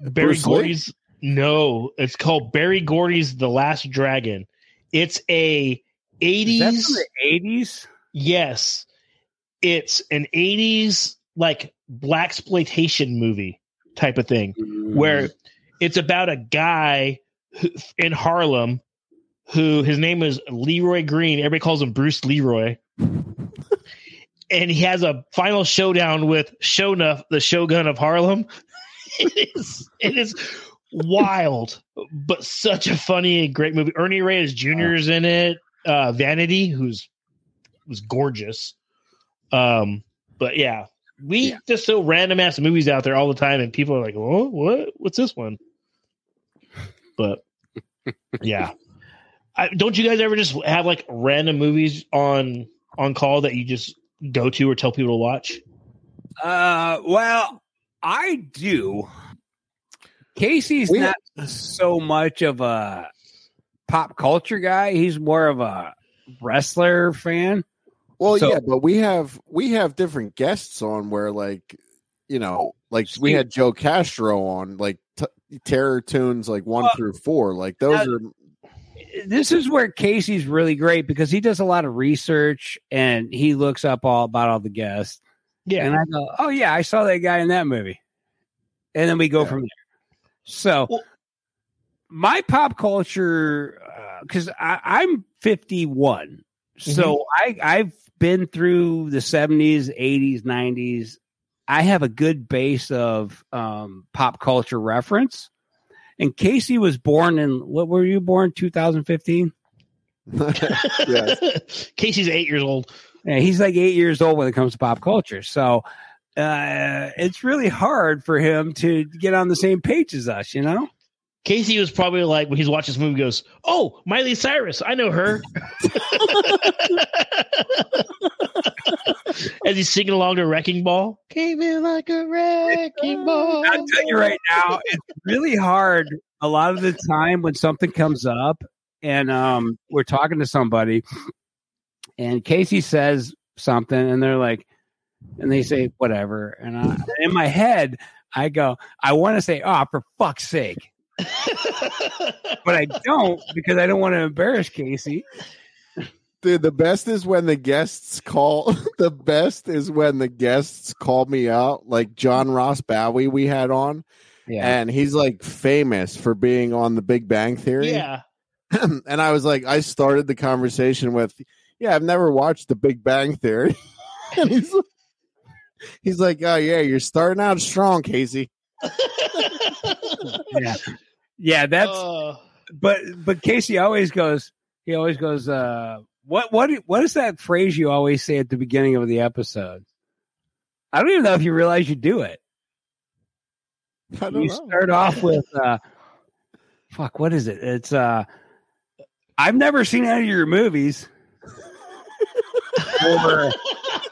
Berry Bruce Lee? Gordy's. No, it's called Berry Gordy's The Last Dragon. It's a is that eighties. from the '80s? Yes, it's an '80s like black exploitation movie type of thing where mm. it's about a guy who, in Harlem who his name is Leroy Green. Everybody calls him Bruce Leroy. and he has a final showdown with Sho'nuff, the Shogun of Harlem. it is it is wild, but such a funny and great movie. Ernie Reyes Jr. is in it. Uh, Vanity, who's was gorgeous. Um, but yeah, we just throw random ass movies out there all the time, and people are like, "Oh, what? What's this one?" But yeah, I, don't you guys ever just have like random movies on on call that you just go to or tell people to watch? Uh, well, I do. Casey's We- not so much of a pop culture guy. He's more of a wrestler fan. Well, So- yeah, but we have we have different guests on where like you know like we had Joe Castro on like t- Terror Toons like one Well, through four like those now- are This is where Casey's really great because he does a lot of research and he looks up all about all the guests. Yeah, And I go, oh yeah, I saw that guy in that movie, and then we go Yeah. from there. So, Well- my pop culture, because I I'm 51, so I I've been through the 70s, 80s, 90s. I have a good base of um, pop culture reference, And Casey was born in what were you born? 2015. yes. Casey's eight years old. Yeah, he's like eight years old when it comes to pop culture. So uh, it's really hard for him to get on the same page as us, you know? Casey was probably like when he's watching this movie, goes, "Oh, Miley Cyrus, I know her." As he's singing along to "Wrecking Ball," came in like a wrecking ball. I'll tell you right now, it's really hard a lot of the time when something comes up and um, we're talking to somebody and Casey says something and they're like, and they say whatever. And I, in my head, I go, I want to say, oh, for fuck's sake. but I don't because I don't want to embarrass Casey. Dude, the best is when the guests call. the best is when the guests call me out, like John Ross Bowie we had on, Yeah. and he's like famous for being on The Big Bang Theory. Yeah, and I was like, I started the conversation with, "Yeah, I've never watched The Big Bang Theory," and he's he's like, "Oh yeah, you're starting out strong, Casey." yeah. Yeah, that's Uh, but but Casey always goes he always goes uh what what what is that phrase you always say at the beginning of the episode? I don't even know if you realize you do it. I don't You know. start off with uh fuck what is it? It's uh I've never seen any of your movies or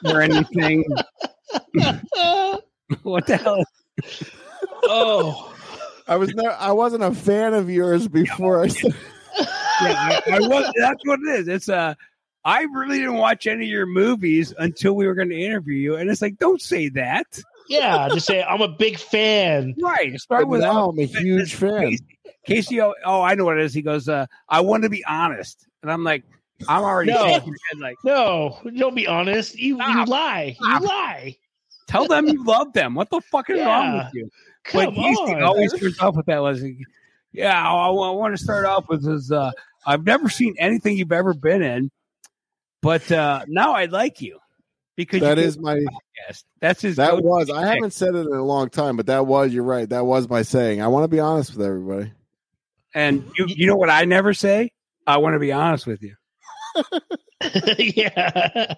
or anything. what the hell? oh, I was never, I wasn't a fan of yours before I started. yeah, I, I was, that's what it is. It's uh, I really didn't watch any of your movies until we were going to interview you, and it's like, don't say that. yeah. Just say I'm a big fan. Right. Start with now I'm a huge fan. Casey, Casey, oh, oh, I know what it is. He goes, uh, I want to be honest, and I'm like, I'm already No. shaking head, like, No, don't be honest. You you lie. Stop. You lie. tell them you love them. What the fuck is wrong Yeah. with you? Come but Casey on. always turns off with that. Was yeah, I, I want to start off with is uh, I've never seen anything you've ever been in, but uh, now I like you because That you is my. a podcast. That's his. That was. I haven't said it in a long time, but that was. You're right. That was my saying. I want to be honest with everybody. And you, you know what I never say? I want to be honest with you. yeah.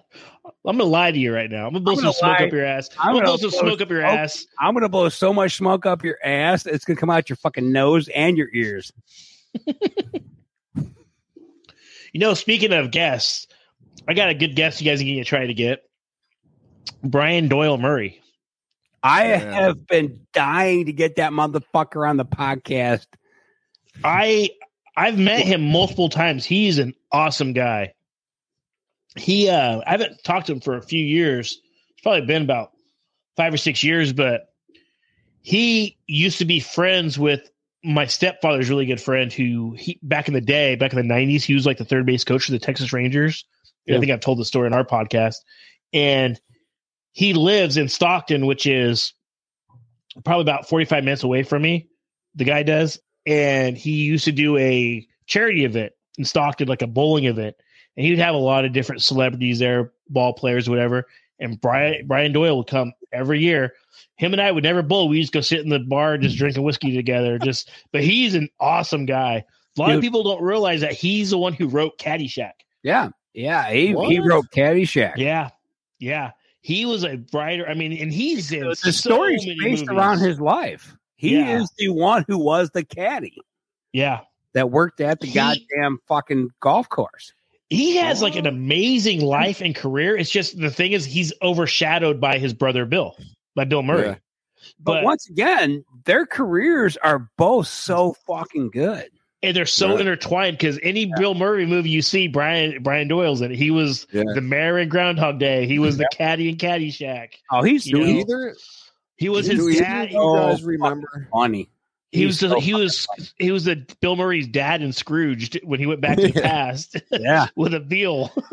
I'm gonna lie to you right now. I'm gonna blow I'm some gonna smoke lie. up your ass. I'm I'm gonna blow gonna some blow smoke up your smoke. ass. I'm gonna blow so much smoke up your ass, it's gonna come out your fucking nose and your ears. You know, speaking of guests, I got a good guest you guys are gonna try to get. Brian Doyle Murray. I Yeah. have been dying to get that motherfucker on the podcast. I I've met him multiple times. He's an awesome guy. He uh I haven't talked to him for a few years. It's probably been about five or six years, but he used to be friends with my stepfather's really good friend who he back in the day, back in the nineties, he was like the third base coach for the Texas Rangers. I think I've told the story in our podcast. And he lives in Stockton, which is probably about 45 minutes away from me. The guy does. And he used to do a charity event in Stockton, like a bowling event. And he would have a lot of different celebrities there, ball players, whatever. And Brian Brian Doyle would come every year. Him and I would never bowl. We just go sit in the bar, just hmm. drinking whiskey together. Just, but he's an awesome guy. A lot of people don't realize that he's the one who wrote Caddyshack. Yeah, yeah. He he What? wrote Caddyshack. Yeah, yeah. He was a writer. I mean, and he's in the story's based movies. around his life. He Yeah. is the one who was the caddy Yeah, that worked at the He- goddamn fucking golf course. he has like an amazing life and career. It's just the thing is he's overshadowed by his brother Bill, by Bill Murray. Yeah. But, But, once again, their careers are both so fucking good. and they're so Right. intertwined because any Bill Murray movie you see, Brian Brian Doyle's in it. He was Yeah. the mayor in Groundhog Day. He was the caddy in Caddyshack. Oh, he's You Do know, either? He was his dad. of you guys remember? funny. He was He's the, so he was he was the Bill Murray's dad in Scrooged when he went back to the past Yeah. with a veal.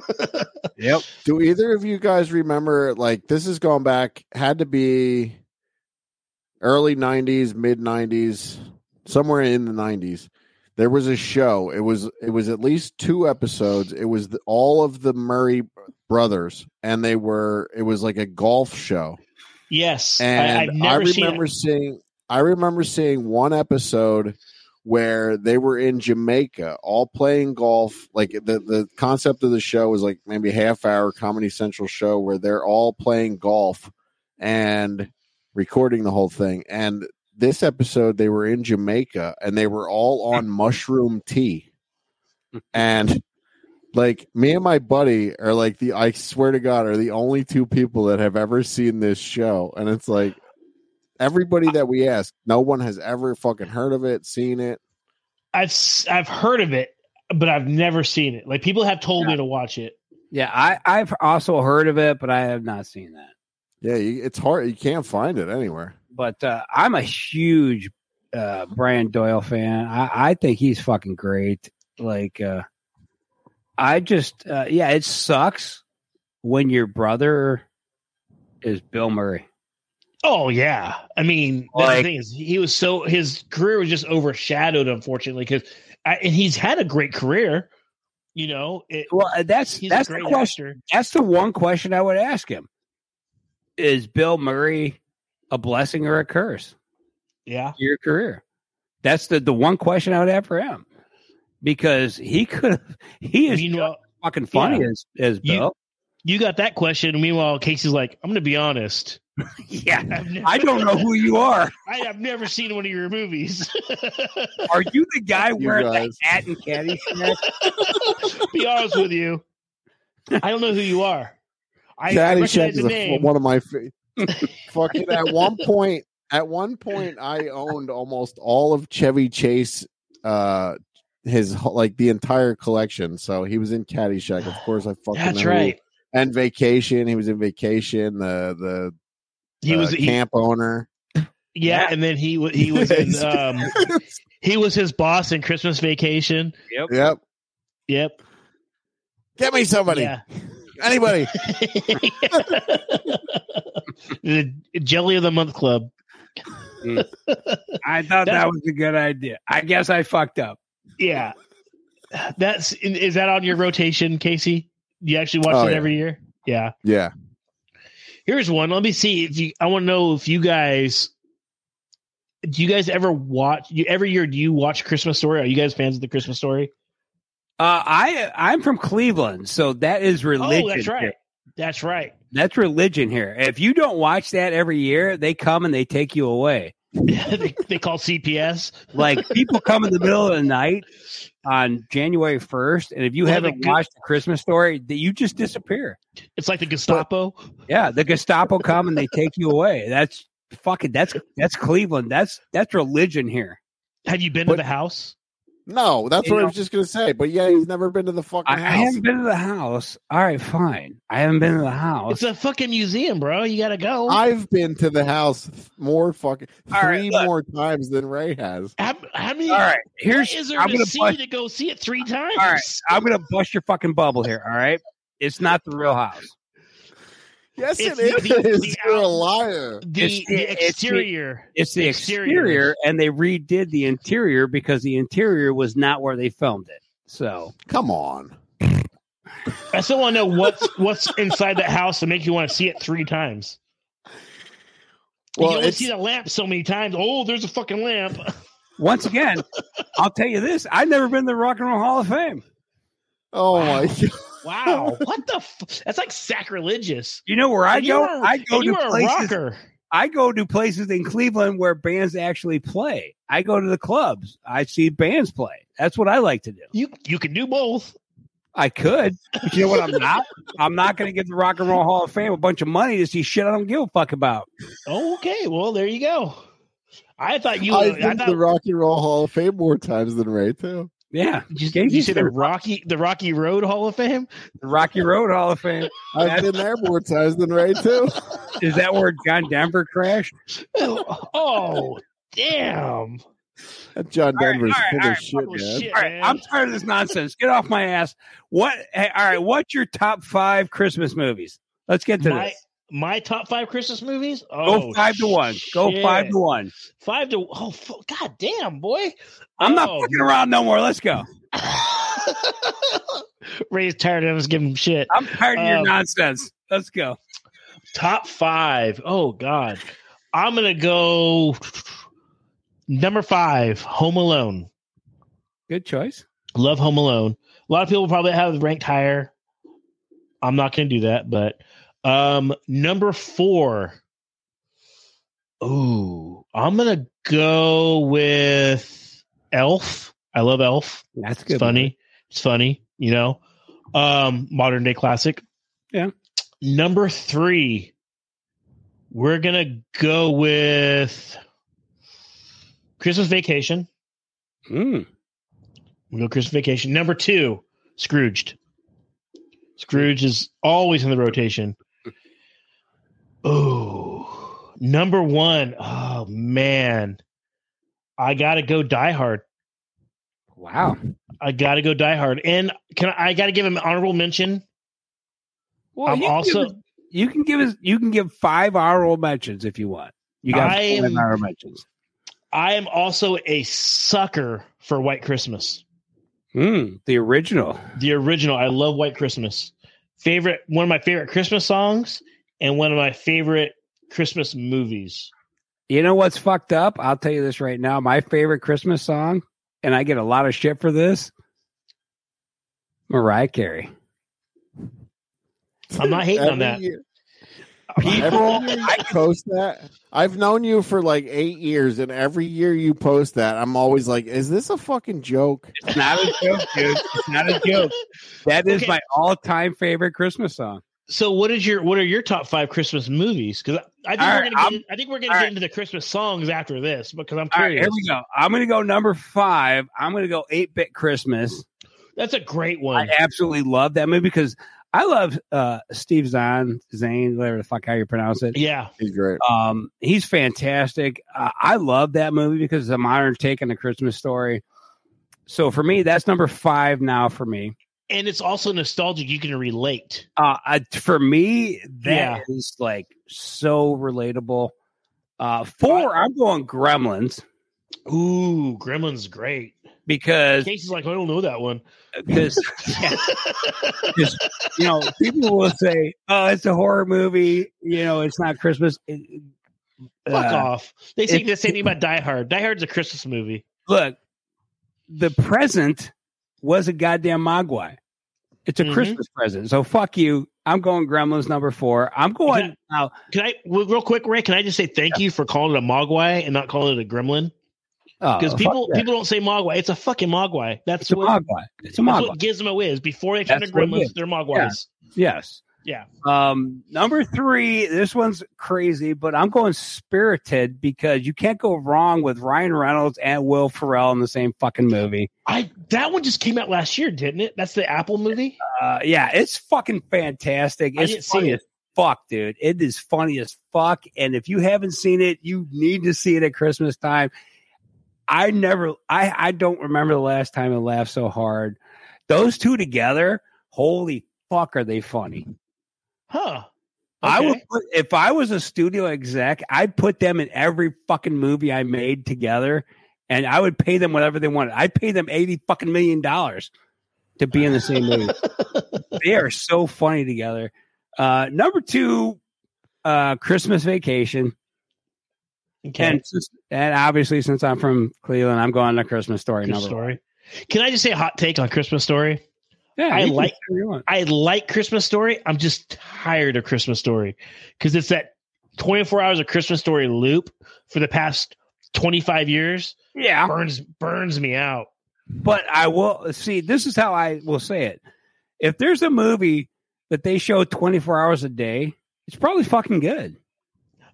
Yep. Do either of you guys remember? Like this is going back. Had to be early '90s, mid '90s, somewhere in the '90s. There was a show. It was it was at least two episodes. It was the, all of the Murray brothers, and they were. It was like a golf show. Yes, and I, I've never I remember seen it. seeing I remember seeing one episode where they were in Jamaica, all playing golf. Like the the concept of the show was like maybe a half hour Comedy Central show where they're all playing golf and recording the whole thing. And this episode, they were in Jamaica and they were all on mushroom tea. And like me and my buddy are like the I swear to God are the only two people that have ever seen this show. And it's like everybody that we ask, no one has ever fucking heard of it, seen it. I've s- I've heard of it, but I've never seen it. Like people have told me to watch it. Yeah, I, I've also heard of it, but I have not seen that. Yeah, you, it's hard. You can't find it anywhere. But uh, I'm a huge uh, Brian Doyle fan. I, I think he's fucking great. Like, uh, I just, uh, yeah, it sucks when your brother is Bill Murray. Oh yeah, I mean Like- the thing is he was so his career was just overshadowed unfortunately because and he's had a great career. You know, it, Well, uh, that's that's the question. actor. That's the one question I would ask him: Is Bill Murray a blessing or a curse? Yeah, to your career? That's the the one question I would have for him because he could have. He is Meanwhile, fucking funny yeah. as as You- Bill. you got that question. Meanwhile, Casey's like, I'm going to be honest. yeah, I've never- I don't know who you are. I have never seen one of your movies. Are you the guy You wearing that guys. hat and Caddyshack? be honest with you, I don't know who you are. I, I recognize Caddyshack the is a, name. one of my fa- fucking. At one point, at one point, I owned almost all of Chevy Chase, uh, his whole- like the entire collection. So he was in Caddyshack, of course. I fucking That's know. right. And Vacation, he was in Vacation. The the He uh, was he- camp owner. yeah, and then he wa- he was in um, he was his boss in Christmas Vacation. Yep. Yep. Yep. Get me somebody. Yeah. Anybody. the Jelly of the Month Club. I thought that was a good idea. I guess I fucked up. Yeah. That's is that on your rotation, Casey? You actually watch Oh, it yeah. every year? Yeah. Yeah. Here's one. Let me see if you. I want to know if you guys. Do you guys ever watch? You every year? Do you watch Christmas Story? Are you guys fans of the Christmas Story? Uh, I I'm from Cleveland, so that is religion. Oh, that's right. here. That's right. That's religion here. If you don't watch that every year, they come and they take you away. they, they call CPS. Like people come in the middle of the night on January first, and if you haven't the watched the Christmas story, that you just disappear. It's like the Gestapo. Yeah, the Gestapo come and they take you away. That's fucking. That's that's Cleveland. That's that's religion here. Have you been But- to the house? No, that's You what I was just gonna say. But yeah, he's never been to the fucking I, I house. haven't been to the house. All right, fine. I haven't been to the house. It's a fucking museum, bro. You got to go. I've been to the house more fucking All right, three look. more times than Ray has. how, how many? all right, here's. what is there I'm to gonna see bust. to go see it three times? All right, I'm gonna bust your fucking bubble here. All right, it's not the real house. Yes, It's it the- is. the- the You're a liar. The, It's- the the- exterior. It's the Exterior. exterior, and they redid the interior because the interior was not where they filmed it. So Come on. I still want to know what's what's inside that house to make you want to see it three times. Well, you only see the lamp so many times. Oh, there's a fucking lamp. once again, I'll tell you this: I've never been to the Rock and Roll Hall of Fame. Oh Wow. my god. Wow, what the? F- That's like sacrilegious. You know where I go? were- I go to places. I go to places in Cleveland where bands actually play. I go to the clubs. I see bands play. That's what I like to do. You you can do both. I could, but you know what? I'm not. I'm not going to give the Rock and Roll Hall of Fame a bunch of money to see shit I don't give a fuck about. Okay, well there you go. I thought you. I've I been to thought the Rock and Roll Hall of Fame more times than Ray too. Yeah, you, Casey's you said the Rocky the Rocky Road Hall of Fame. the Rocky Road Hall of Fame. I've been there more times than Ray too. Is that where John Denver crashed? Oh damn! That John All right, Denver's all right, full all of right, shit, man. shit. All right, man. I'm tired of this nonsense. Get off my ass. What? Hey, all right, what's your top five Christmas movies? Let's get to My this. My top five Christmas movies. Oh, Go five to one. Go five to one. Five to oh fu- god damn boy! I'm not Oh. fucking around no more. Let's go. Ray's tired of us giving shit. I'm tired of your Um, nonsense. Let's go. Top five. Oh God, I'm gonna go number five. Home Alone. Good choice. Love Home Alone. A lot of people probably have ranked higher. I'm not to do that, but um number four. Ooh, I'm gonna go with Elf. I love Elf. That's It's good. funny. It's funny, you know. Um, modern day classic. Yeah. Number three, we're gonna go with Christmas Vacation. Mm. We go Christmas Vacation. Number two, Scrooged. Scrooge is always in the rotation. Number one. Oh man, I gotta go Die Hard. Wow. I gotta go Die Hard, and can I, I gotta give him an honorable mention? Well, I'm you also give you can give us you can give five honorable mentions if you want. You got I five am- honorable mentions. I am also a sucker for White Christmas. Mm, the original. The original. I love White Christmas. Favorite one of my favorite Christmas songs and one of my favorite Christmas movies. You know what's fucked up? I'll tell you this right now. My favorite Christmas song, and I get a lot of shit for this. Mariah Carey. I'm not hating on that. year- People, Every year you post that. I've known you for like eight years, and every year you post that, I'm always like, "Is this a fucking joke?" it's not a joke, dude. It's not a joke. That is Okay. my all-time favorite Christmas song. So what is your what are your top five Christmas movies? Because I think we're right, gonna I'm- get, I think we're gonna get right. into the Christmas songs after this because I'm All right, curious. here we go. I'm going to go number five. I'm going to go 8 bit Christmas. That's a great one. I absolutely love that movie because I love uh, Steve Zahn, Zane, whatever the fuck how you pronounce it. yeah, He's great. Um, he's fantastic. Uh, I love that movie because it's a modern take on the Christmas story. So for me, that's number five now for me. And it's also nostalgic. You can relate. Uh, I, for me, that Yeah. is like so relatable. Uh, four, I'm going Gremlins Ooh, Gremlins great. because Casey's like, I don't know that one. because because you know people will say, "Oh, it's a horror movie." You know, it's not Christmas. It- Fuck uh, off. They say the same thing about Die Hard. Die Hard's a Christmas movie. Look, the present was a goddamn mogwai. It's a Mhm. Christmas present. So fuck you. I'm going Gremlins number four. I'm going Can- now. Can I, real quick, Ray? Can I just say thank you for calling it a Mogwai and not calling it a Gremlin? Oh, Because fuck people people don't say Mogwai. It's a fucking Mogwai. That's it's a what mogwai. It's a that's what Gizmo is. Before they turn to That's what it Gremlins, they're Mogwais. Yes. Yeah. Um, number three, this one's crazy, but I'm going Spirited because you can't go wrong with Ryan Reynolds and Will Ferrell in the same fucking movie. I that one just came out last year, didn't it? That's the Apple movie. Uh, yeah, it's fucking fantastic. I It's didn't see funny it. as fuck, dude. It is funny as fuck. And if you haven't seen it, you need to see it at Christmas time. I never, I, I don't remember the last time I laughed so hard. Those two together, holy fuck, are they funny? Huh. I would put, if I was a studio exec, I'd put them in every fucking movie I made together, and I would pay them whatever they wanted. I'd pay them eighty fucking million dollars to be in the same movie. they are so funny together. Uh, number two, uh, Christmas Vacation, Okay. and and obviously since I'm from Cleveland, I'm going to Christmas Story. Good number story. Can I just say a hot take on Christmas Story? Yeah, I like- say whatever you want. I like Christmas Story. I'm just tired of Christmas Story because it's that 24 hours of Christmas Story loop for the past 25 years Yeah, burns burns me out. But I will see. This is how I will say it. If there's a movie that they show 24 hours a day, it's probably fucking good.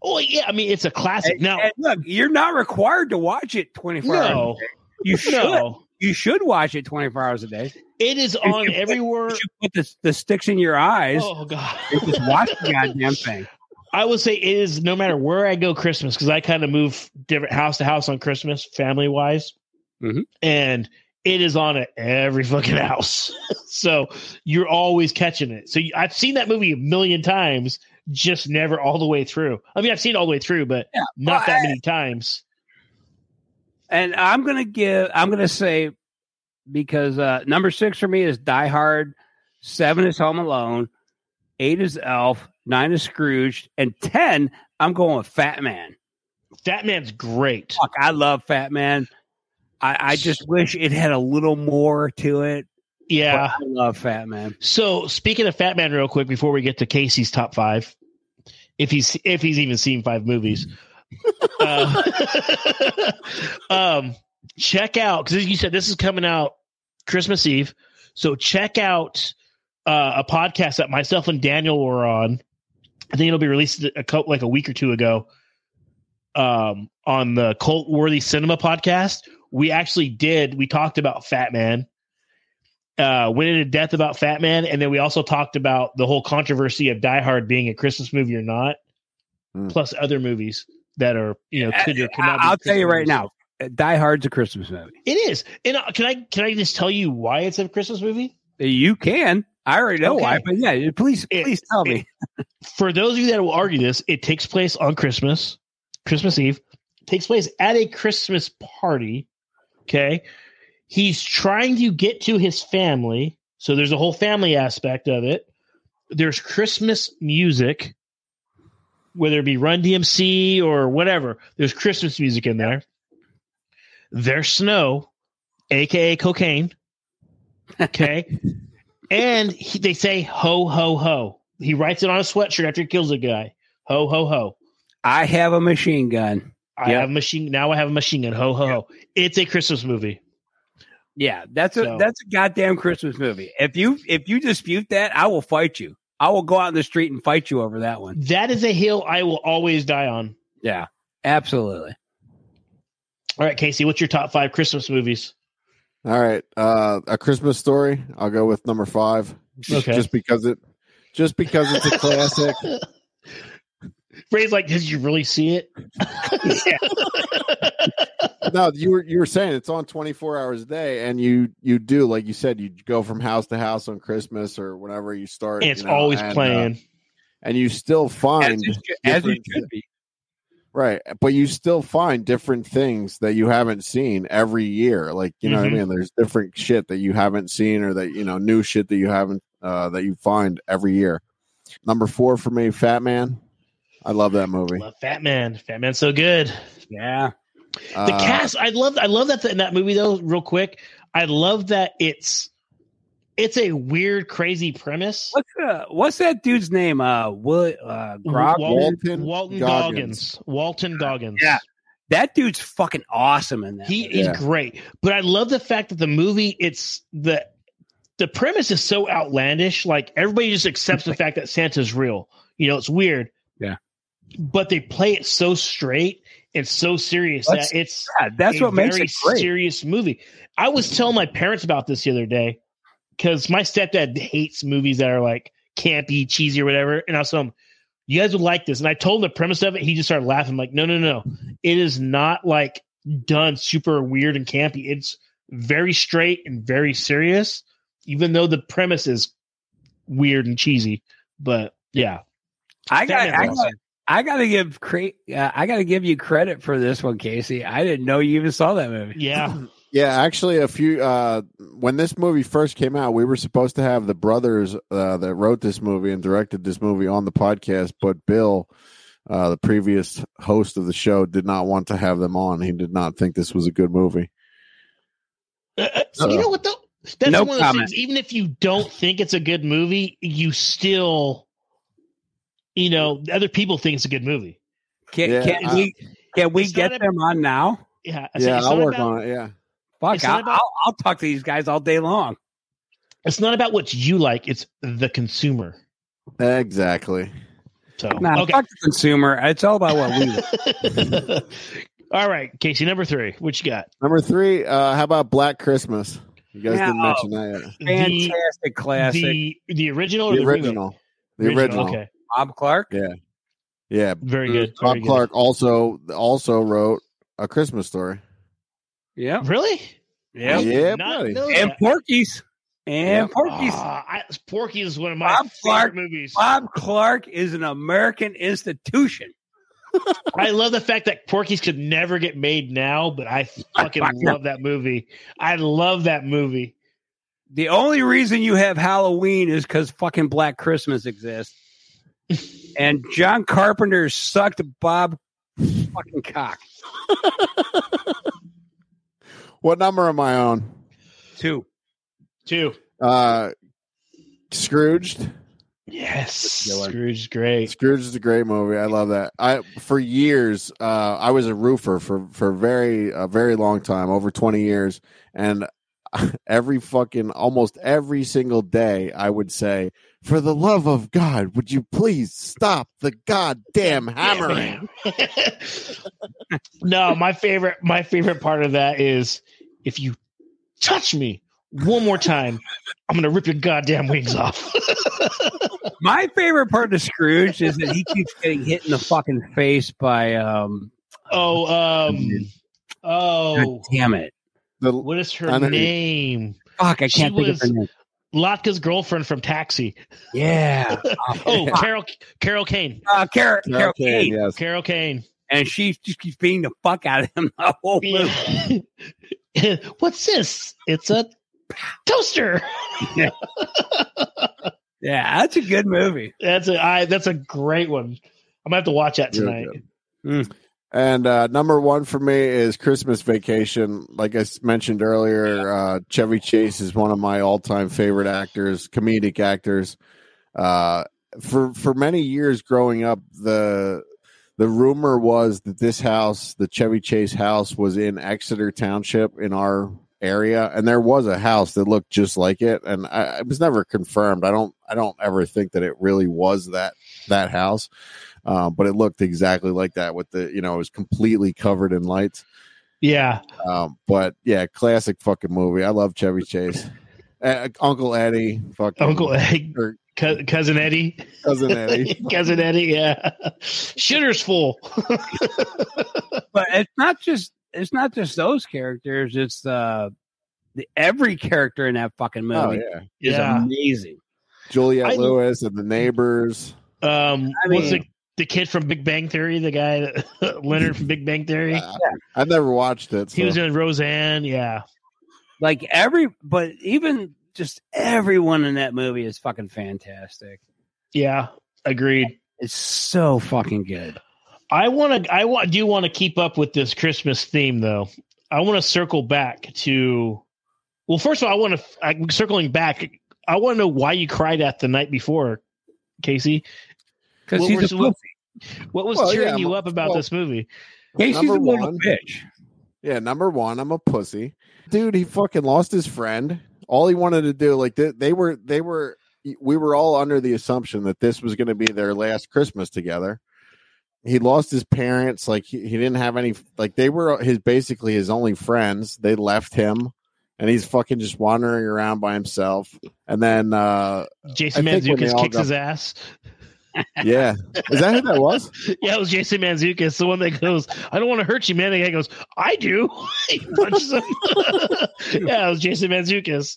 Oh yeah, I mean it's a classic. And- now, and look, you're not required to watch it 24 hours. no, You should. no, You should watch it 24 hours a day. It is You on should put- everywhere. You put the, the sticks in your eyes Oh god, just watch the goddamn thing. I would say it is no matter where I go Christmas because I kind of move different house to house on Christmas, family wise, Mhm. and it is on at every fucking house. so you're always catching it. So you, I've seen that movie a million times, just never all the way through. I mean, I've seen it all the way through, but Yeah, not but that I- many times. And I'm gonna give. I'm gonna say because uh, number six for me is Die Hard, seven is Home Alone, eight is Elf, nine is Scrooge, and ten I'm going with Fat Man. Fat Man's great. Fuck, I love Fat Man. I, I just wish it had a little more to it. Yeah. I love Fat Man. So speaking of Fat Man, real quick before we get to Casey's top five, if he's if he's even seen five movies, uh, um, check out because you said this is coming out Christmas Eve, so check out uh, a podcast that myself and Daniel were on. I think it'll be released a couple, like a week or two ago, um, on the Cult Worthy Cinema podcast. We actually did. We talked about Fat Man uh, went into depth about Fat Man, and then we also talked about the whole controversy of Die Hard being a Christmas movie or not, Mm. plus other movies that are you know could or could not. I- I'll be tell you right movies. now, Die Hard's a Christmas movie. it is. And uh, can I can I just tell you why it's a Christmas movie? You can. I already know Okay. why, but yeah, please, It- please tell me. For those of you that will argue this, it takes place on Christmas, Christmas Eve. takes place at a Christmas party. Okay, he's trying to get to his family, so there's a whole family aspect of it. There's Christmas music, whether it be Run DMC or whatever. There's Christmas music in there. There's snow, aka cocaine. Okay, and he, they say ho ho ho. He writes it on a sweatshirt after he kills a guy. Ho ho ho. I have a machine gun. I Yep. have a machine now. I have a machine gun. Ho ho ho. It's a Christmas movie. Yeah, that's a So- that's a goddamn Christmas movie. If you if you dispute that, I will fight you. I will go out in the street and fight you over that one. That is a hill I will always die on. Yeah, absolutely. All right, Casey, what's your top five Christmas movies? All right, uh, a Christmas story. I'll go with number five, just, Okay. just because it, just because it's a classic. Ray's like, did you really see it? no, you were you were saying it's on twenty four hours a day, and you you do like you said, you go from house to house on Christmas or whenever you start. And it's you know, always and, uh, playing. and you still find As it, as it should be. Right. But you still find different things that you haven't seen every year. Like, you know what I Mhm. mean? There's different shit that you haven't seen or that, you know, new shit that you haven't, uh, that you find every year. Number four for me, Fat Man. I love that movie. Love Fat Man. Fat Man's so good. Yeah, The Uh, cast, I love. I love that in that movie though. Real quick, I love that it's it's a weird, crazy premise. what's uh, what's that dude's name? Uh, Will uh, Grog? Walton, Walton Walton Goggins. Goggins. Walton Goggins. Yeah. That dude's fucking awesome in that. He movie. is Yeah. great. But I love the fact that the movie it's the the premise is so outlandish. Like everybody just accepts the fact that Santa's real. You know, it's weird. Yeah. But they play it so straight and so serious That's- that it's Yeah, that's a what makes very it great. serious movie. I was telling my parents about this the other day because my stepdad hates movies that are like campy, cheesy, or whatever. And I was telling him, you guys would like this. And I told him the premise of it. He just started laughing. I'm like, no, no, no. It is not like done super weird and campy. It's very straight and very serious, even though the premise is weird and cheesy. But yeah. I got, I got, I got to give cre- uh, I got to give you credit for this one, Casey. I didn't know you even saw that movie. Yeah. Yeah, actually, a few uh, when this movie first came out, we were supposed to have the brothers uh, that wrote this movie and directed this movie on the podcast, but Bill, uh, the previous host of the show, did not want to have them on. He did not think this was a good movie. Uh, uh, so you know what though? That's No one of those comment. things. Even if you don't think it's a good movie, you still, you know, other people think it's a good movie. Can, Yeah, can I- we can we get a- them on now? Yeah, yeah, I'll work about, on it. Yeah, Fuck, It's not I'll, about- I'll, I'll talk to these guys all day long. It's not about what you like; it's the consumer. exactly. So Nah, okay. fuck the consumer. It's all about what we. All right, Casey, number three. What you got? Number three, uh, how about Black Christmas? You guys Yeah, didn't mention that yet. Fantastic classic. The the original or The the, remake? original. The original. Okay, Bob Clark. Yeah. Yeah. very good. Bob very good. Clark also also wrote a Christmas story. Yeah. Really? Yeah. Yeah, not buddy. know And that. Porky's. And Yeah. Porky's. Ah, I, Porky is one of my Bob favorite Clark. movies. Bob Clark is an American institution. I love the fact that Porky's could never get made now, but I fucking Fuck love that movie. I love that movie. The only reason you have Halloween is because fucking Black Christmas exists. and John Carpenter sucked Bob fucking cock. What number am I on? Two. Two. Uh, Scrooged. Yes. Good one. Scrooge is great. Scrooge is a great movie. I love that. I for years, uh, I was a roofer for for very a very long time, over twenty years, and every fucking almost every single day, I would say, "For the love of God, would you please stop the goddamn hammering?" no, my favorite my favorite part of that is if you touch me one more time, I'm gonna rip your goddamn wings off. My favorite part of Scrooge is that he keeps getting hit in the fucking face by um oh, um, oh, God damn it. The, what is her I name? Fuck, I can't think was- of her name. Latka's girlfriend from Taxi. Yeah. Oh, Carol Carol Kane. uh, Carol, Carol Okay, Kane. yes. Carol Kane. And she just keeps beating the fuck out of him the whole movie. What's this? It's a toaster. Yeah, that's a good movie. That's a I, that's a great one. I'm gonna have to watch that Really tonight. And uh, number one for me is Christmas Vacation. Like I mentioned earlier, uh, Chevy Chase is one of my all-time favorite actors, comedic actors. Uh, for for many years growing up, the the rumor was that this house, the Chevy Chase house, was in Exeter Township in our area, and there was a house that looked just like it, and I, it was never confirmed. I don't I don't ever think that it really was that that house uh, but it looked exactly like that with the you know it was completely covered in lights Yeah. um, but yeah classic fucking movie i love chevy chase uh, uncle eddie fucking Uncle Ed, or cou- cousin Eddie. cousin eddie cousin Eddie, yeah. Shitter's full. But it's not just it's not just those characters, it's uh the every character in that fucking movie oh yeah is Yeah. amazing. juliette I- lewis and the neighbors Um, I what's the the kid from Big Bang Theory? The guy that, Leonard from Big Bang Theory. Uh, i've never watched it he was in Roseanne. Yeah. Like every but even just everyone in that movie is fucking fantastic. Yeah. Agreed. It's so fucking good. I want to. I want. Do want to keep up with this Christmas theme, though. I want to circle back to. Well, first of all, I want to. I'm circling back. I want to know why you cried at the night before, Casey. Because What he's was- a what- pussy. What was Well, cheering yeah, you up about well- this movie? Casey's Number a little one. bitch. Yeah, number one, I'm a pussy, dude. He fucking lost his friend. All he wanted to do, like they, they were, they were, we were all under the assumption that this was going to be their last Christmas together. He lost his parents. Like he, he didn't have any. Like they were his basically his only friends. They left him, and he's fucking just wandering around by himself. And then, uh Jason I think when they Mantzoukas kicks got- his ass. Yeah, is that who that was? Yeah, it was Jason Mantzoukas, the one that goes, "I don't want to hurt you, man." The guy goes, "I do." he punches him. yeah, it was Jason Mantzoukas.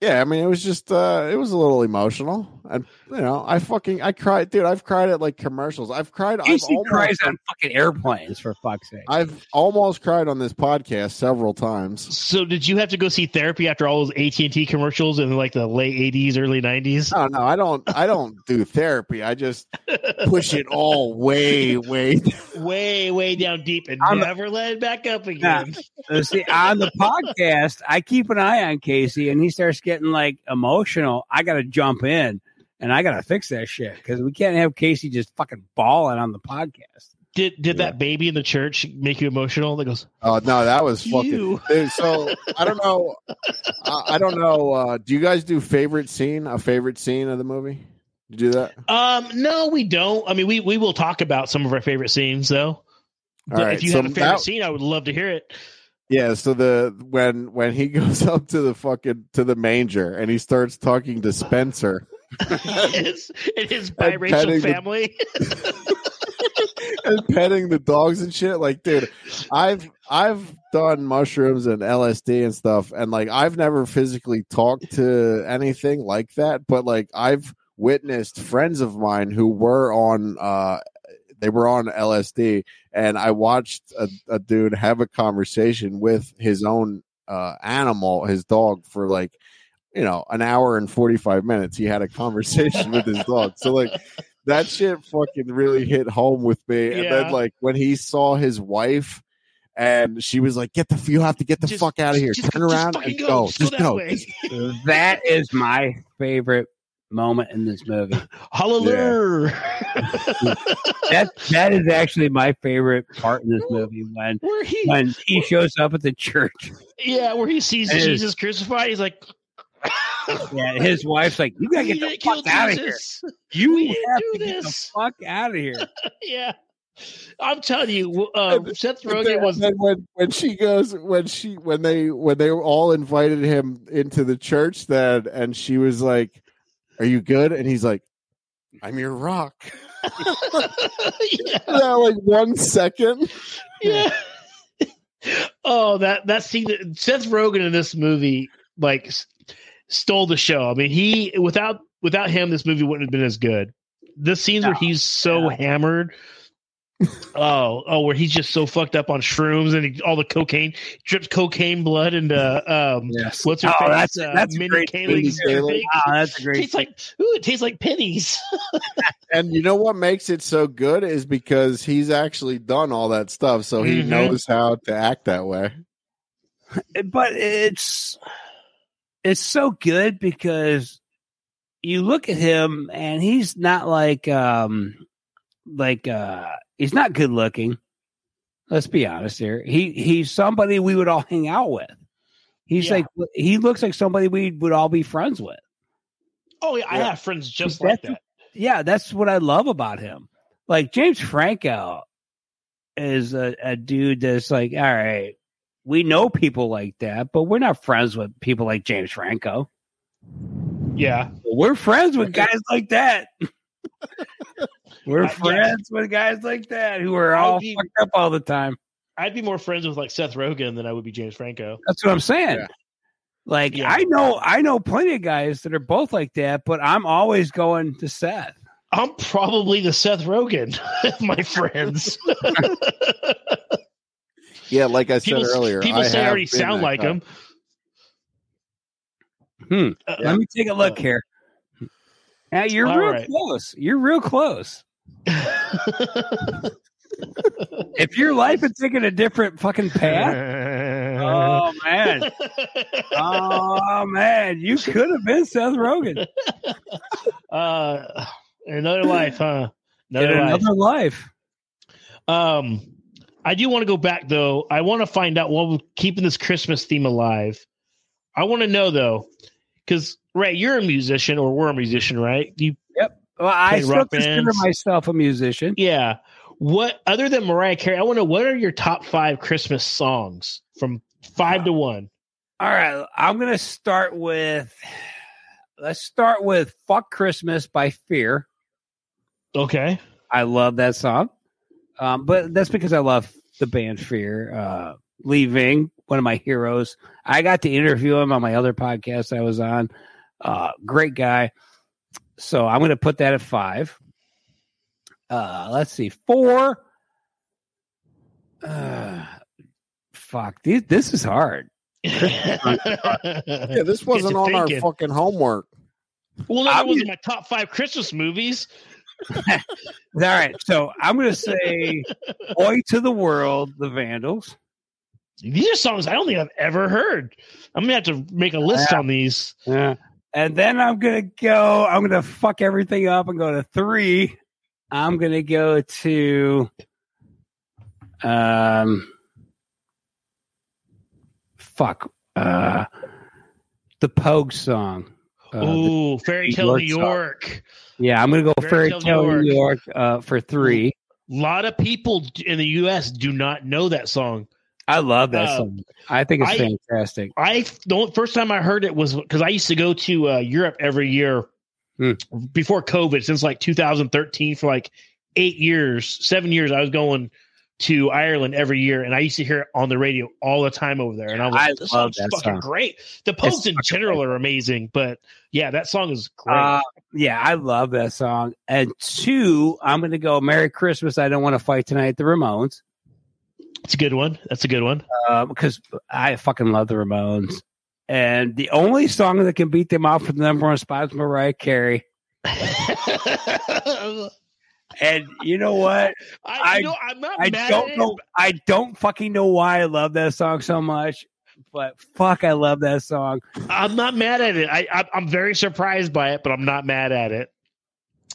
Yeah, I mean, it was just, uh it was a little emotional, and you know, I fucking, I cried, dude. I've cried at like commercials. I've cried. I've Casey almost, cries on fucking airplanes for fuck's sake. I've almost cried on this podcast several times. So, did you have to go see therapy after all those AT and T commercials in like the late '80s, early '90s? No, no, I don't. I don't do therapy. I just push it all way, way. way, way down deep and I'm- never let it back up again. Uh, See, on the podcast, I keep an eye on Casey, and he starts getting like emotional. I got to jump in, and I got to fix that shit because we can't have Casey just fucking bawling on the podcast. Did did that baby in the church make you emotional? That goes, Oh no, that was fucking. You. Dude, so I don't know. I, I don't know. Uh, do you guys do favorite scene? A favorite scene of the movie? You do that? um, no, we don't. I mean, we we will talk about some of our favorite scenes though. All But right. if you so have a favorite that- scene, I would love to hear it. Yeah, so the when when he goes up to the fucking to the manger and he starts talking to Spencer his, in his biracial the- family. and petting the dogs and shit, like dude, I've I've done mushrooms and LSD and stuff, and like I've never physically talked to anything like that, but like I've witnessed friends of mine who were on uh they were on LSD and I watched a, a dude have a conversation with his own uh animal, his dog for like you know, an hour and 45 minutes he had a conversation with his dog. So like that shit fucking really hit home with me. And Yeah. then like when he saw his wife and she was like, "Get the you have to get the Just- fuck out of here. just- Turn just around fucking and go. go. Just go that go." way. that is my favorite moment in this movie. Hallelujah. That that is actually my favorite part in this movie when where he, when he shows up at the church. yeah, where he sees Jesus crucified, he's like, Yeah, his wife's like, "You gotta get the fuck out of here. You We have do to get the this." fuck out of here." yeah. I'm telling you, uh, Seth But Rogen was then when when she goes when she when they when they all invited him into the church then and she was like, "Are you good?" and he's like, "I'm your rock." yeah. yeah, like one second. yeah. oh, that that scene. that- Seth Rogen in this movie like s- stole the show. I mean, he without without him, this movie wouldn't have been as good. The scenes where he's so hammered. oh, oh, where he's just so fucked up on shrooms and he, all the cocaine drips cocaine blood into um, Yes. what's her Oh, face? that's- uh, that's a Mindy great Kaling's Mindy Kaling. Oh, that's a great. Tastes like ooh, it tastes like pennies. And you know what makes it so good is because he's actually done all that stuff, so he Mhm. knows how to act that way. but it's it's so good because you look at him and he's not like um like uh he's not good looking. Let's be honest here. He he's somebody we would all hang out with. He's Yeah. like he looks like somebody we would all be friends with. Oh yeah, I have friends just That's- like that. yeah that's what i love about him. Like james franco is a, a dude that's like all right we know people like that but we're not friends with people like james franco Yeah. We're friends with guys like that. We're Uh, friends with guys like that who are all be- fucked up all the time. I'd be more friends with like Seth Rogen than I would be James Franco. That's what I'm saying. Yeah. Like Yeah. I know I know plenty of guys that are both like that, but I'm always going to Seth. I'm probably the Seth Rogen, my friends. Yeah, like I said earlier, people I say I already sound like guy. him. Hmm. Uh, Let me take a look here. Yeah, you're real right. close. You're real close. If your life had taken a different fucking path, oh man, oh man, you could have been Seth Rogen uh, another life, huh? Another life. another life. Um, I do want to go back though. I want to find out what we're keeping this Christmas theme alive. I want to know though, because Ray, you're a musician, or we're a musician, right? You, yep. Well, I still consider bands. myself a musician. yeah. What other than Mariah Carey? I want to. know What are your top five Christmas songs from five to one? All right, I'm gonna start with. Let's start with "Fuck Christmas" by Fear. Okay. I love that song, um, but that's because I love the band Fear. Uh, Lee Ving one of my heroes. I got to interview him on my other podcast I was on. Uh, great guy. So I'm going to put that at five. Uh, let's see, four. Uh, fuck, this, this is hard. Yeah, this wasn't you on our fucking homework. Well, no, I'm- that wasn't my top five Christmas movies. All right, so I'm going to say "Oi to the World," the Vandals. These are songs I don't think I've ever heard. I'm gonna have to make a list Yeah. on these. Yeah. And then I'm gonna go. I'm gonna fuck everything up and go to three. I'm gonna go to um fuck uh the Pogue song. Uh, Ooh, Fairy Tale York New. York. yeah, I'm gonna go Fairy Fairy Tale New New York uh, for three. A lot of people in the U.S. do not know that song. I love that Uh, song. I think it's I- fantastic. I the first time I heard it was because I used to go to uh, Europe every year Hmm. before COVID, since like 2013 for like eight years, seven years. I was going to Ireland every year, and I used to hear it on the radio all the time over there. And I was like, "This love song's fucking song. great." The Pogues in fucking general are amazing, but yeah, that song is great. Uh, yeah, I love that song. And two, I'm gonna go Merry Christmas. I don't want to fight tonight. The Ramones. It's a good one. That's a good one. because I fucking love the Ramones. And the only song that can beat them off for the number one spot is Mariah Carey. And you know what? I, I- you know, I'm not I mad don't at know. I don't fucking know why I love that song so much, but fuck, I love that song. I'm not mad at it. I, I I'm very surprised by it, but I'm not mad at it.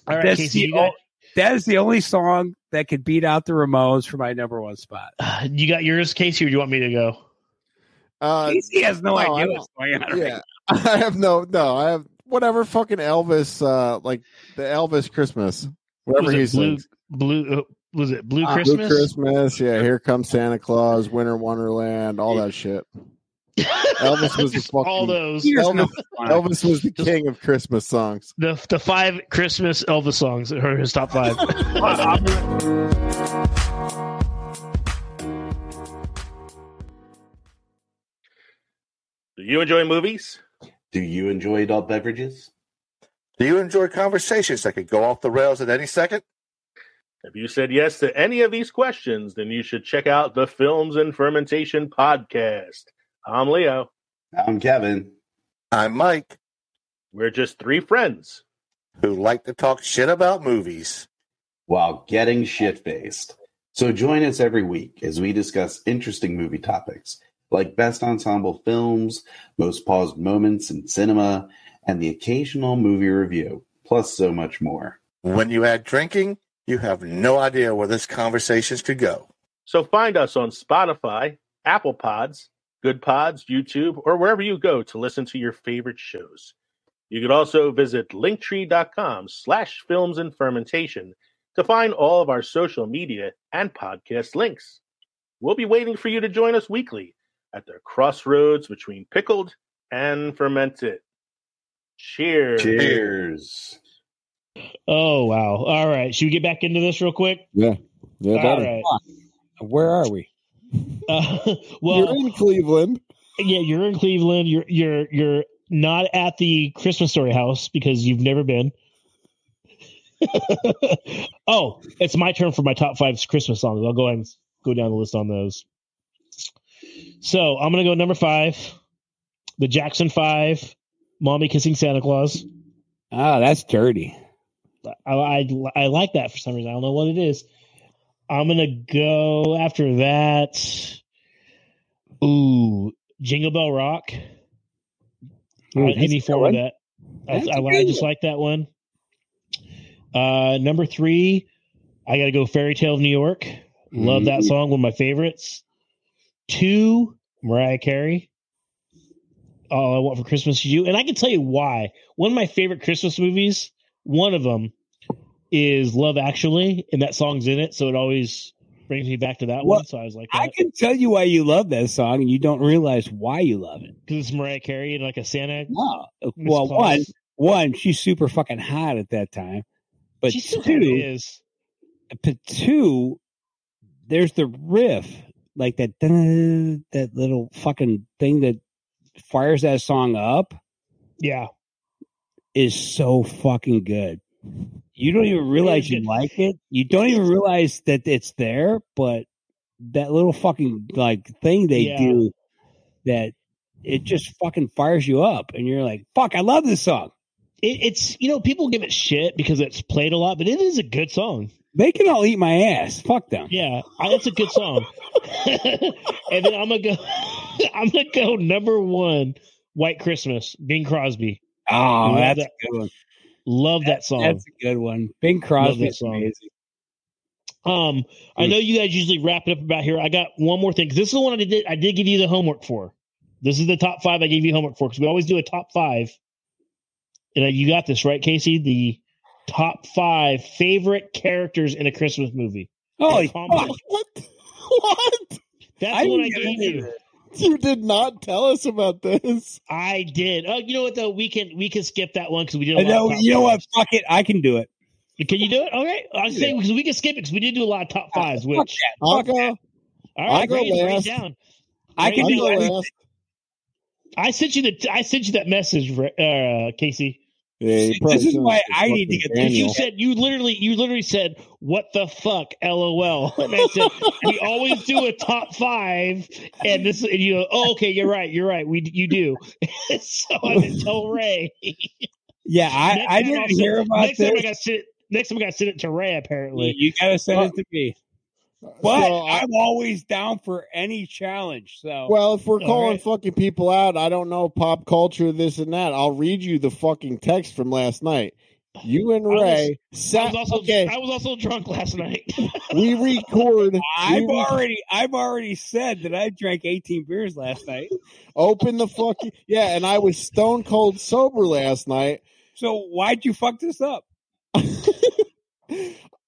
All right, That's Casey, the got, o- that is the only song that could beat out the Ramones for my number one spot. you got yours, Casey, or do you want me to go? Uh, Casey has no, no, idea what's going on. yeah, Right I have no, no, I have whatever fucking Elvis, uh, like the Elvis Christmas, whatever Was he it blue, sings. blue? Uh, was it Blue Uh, Christmas? Blue Christmas, yeah. Here comes Santa Claus, Winter Wonderland, all that shit. Elvis was the Just all those. He doesn't know Elvis, what's going on. Elvis was the king of Christmas songs. The the five Christmas Elvis songs are his top five. Do you enjoy movies? Do you enjoy adult beverages? Do you enjoy conversations that could go off the rails at any second? If you said yes to any of these questions, then you should check out the Films and Fermentation podcast. I'm Leo. I'm Kevin. I'm Mike, We're just three friends. who like to talk shit about movies. While getting shit faced. So join us every week as we discuss interesting movie topics like best ensemble films, most paused moments in cinema, and the occasional movie review, plus so much more. When you add drinking, you have no idea where this conversations could go. So find us on Spotify, Apple Pods, Good Pods, YouTube, or wherever you go to listen to your favorite shows. You could also visit linktree.com slash films and fermentation to find all of our social media and podcast links. We'll be waiting for you to join us weekly at the crossroads between pickled and fermented. Cheers. Cheers. oh wow! All right, should we get back into this real quick? Yeah, yeah. All buddy. Where are we? Uh, You're in Cleveland. yeah, you're in Cleveland. You're you're you're not at the Christmas Story house because you've never been. oh, it's my turn for my top five Christmas songs. I'll go ahead and go down the list on those. So I'm gonna go number five, the Jackson Five, "Mommy Kissing Santa Claus." Oh, that's dirty. I, I I like that for some reason. I don't know what it is. I'm gonna go after that. Ooh, Jingle Bell Rock. Ooh, Uh, any form of that. I, That's I, I just like that one. Uh, number three, I got to go Fairy Tale of New York. Love that Mhm. song, one of my favorites. Two, Mariah Carey. All I Want for Christmas is You. And I can tell you why. One of my favorite Christmas movies, one of them is Love Actually, and that song's in it. So it always brings me back to that Well, one. So I was like, I oh. can tell you why you love that song, and you don't realize why you love it. because it's Mariah Carey and like a Santa. No, uh, Miss well, Claus. one, one, she's super fucking hot at that time, but She still two, is. but two, there's the riff, like that, that little fucking thing that fires that song up Yeah. is so fucking good. You don't even realize you like it. You don't even realize that it's there, but that little fucking like thing they Yeah. do that it just fucking fires you up and you're like, fuck, I love this song. It, it's you know people give it shit because it's played a lot, but it is a good song. They can all eat my ass. Fuck them. Yeah, that's a good song. and then I'm gonna go. I'm gonna go number one. White Christmas, Bing Crosby. Oh, Love that's that- a good one. Love that song. That's a good one. Bing Crosby that is song. amazing. Um, I know you guys usually wrap it up about here. I got one more thing this is the one I did. I did give you the homework for. This is the top five I gave you homework for because we always do a top five. And uh, you got this right, Casey. The top five favorite characters in a Christmas movie. Oh, What? What? That's I one I gave you. You did not tell us about this. I did. Oh, you know what though? We can we can skip that one because we did. A I lot know, of top you know what? Fuck it. I can do it. Can you do it? Okay, I was saying because we can skip it because we did do a lot of top fives. Fuck Which that. I'll Fuck go. that. all I'll go it, bring it last. down. I Right can I'll do go last. I sent you the I sent you that message, uh, Casey. Yeah, This is why I need to get- Because you said you literally you literally said what the fuck lol and I said we always do a top five and this and you go oh okay you're right you're right we you do so I didn't tell Ray Yeah, I, I didn't I'll hear about next time I this. got sit next time I got to send it to Ray. Apparently, You got to send Well, it to me. But so I- I'm always down for any challenge. So Well, if we're calling right. fucking people out, I don't know pop culture, this and that. I'll read you the fucking text from last night. You and Ray I sat. was also okay, I was also drunk last night. we record. I've we re- already I've already said that I drank 18 beers last night. open the fucking yeah, and I was stone cold sober last night. So why'd you fuck this up?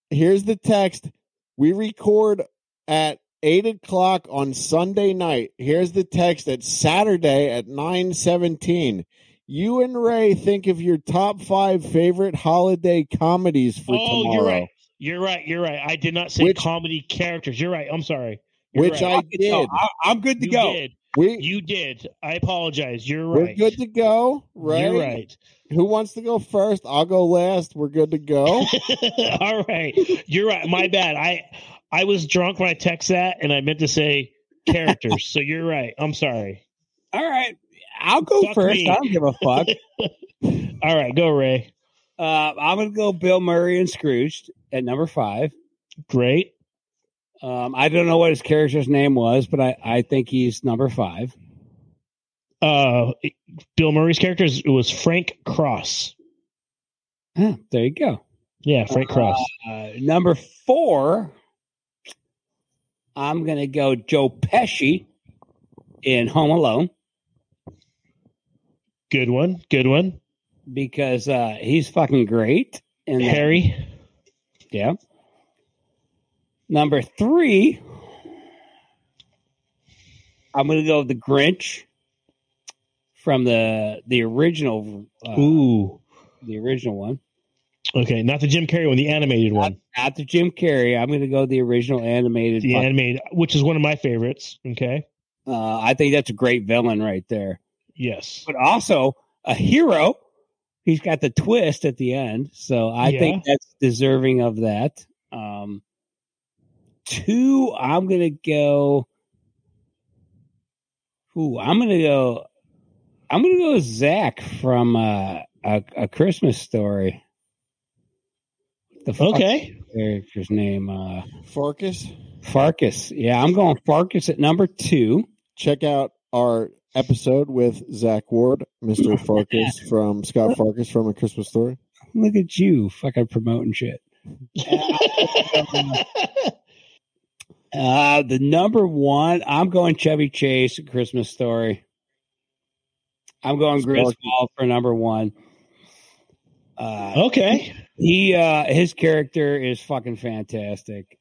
Here's the text. We record at eight o'clock on Sunday night. Here's the text at Saturday at nine seventeen. You and Ray think of your top five favorite holiday comedies for oh, tomorrow. you're right. You're right. You're right. I did not say Which- comedy characters. You're right. I'm sorry. You're Which right. I did. I, I'm good to you go. did. We You did. I apologize. You're right. we're good to go. Right? You're right. Who wants to go first? I'll go last. We're good to go. All right. You're right. My bad. I I was drunk when I text that, and I meant to say characters. so you're right. I'm sorry. All right, I'll go Fuck first. me. I don't give a fuck. All right, go Ray. uh, I'm gonna go Bill Murray and Scrooged at number five. Great. Um, I don't know what his character's name was, but I, I think he's number five. Uh, Bill Murray's character is- it was Frank Cross. Huh, there you go. Yeah, Frank Cross. Uh, number four, I'm gonna go Joe Pesci in Home Alone Good one. Good one. because uh, he's fucking great. And Harry. yeah. Number three, I'm gonna go the Grinch from the the original, uh, Ooh. the original one. Okay, not the Jim Carrey one, the animated one. Not the Jim Carrey. I'm gonna go the original animated. The animated, which is one of my favorites. Okay. Uh, I think that's a great villain right there. Yes. But also a hero. He's got the twist at the end, so I Yeah. think that's deserving of that. Um, two, I'm gonna go. Ooh, I'm gonna go. I'm gonna go with Zach from uh, a, a Christmas story. The Okay. character's name? Uh, Farkus. Farkus. Yeah, I'm going Farkus at number two. Check out our episode with Zach Ward, Mr. Farkus from Scut Farkus from A Christmas Story. Look at you, fucking promoting shit. Uh, the number one, I'm going Chevy Chase, Christmas Story. I'm going Griswold for number one. Uh, okay. he, uh, his character is fucking fantastic.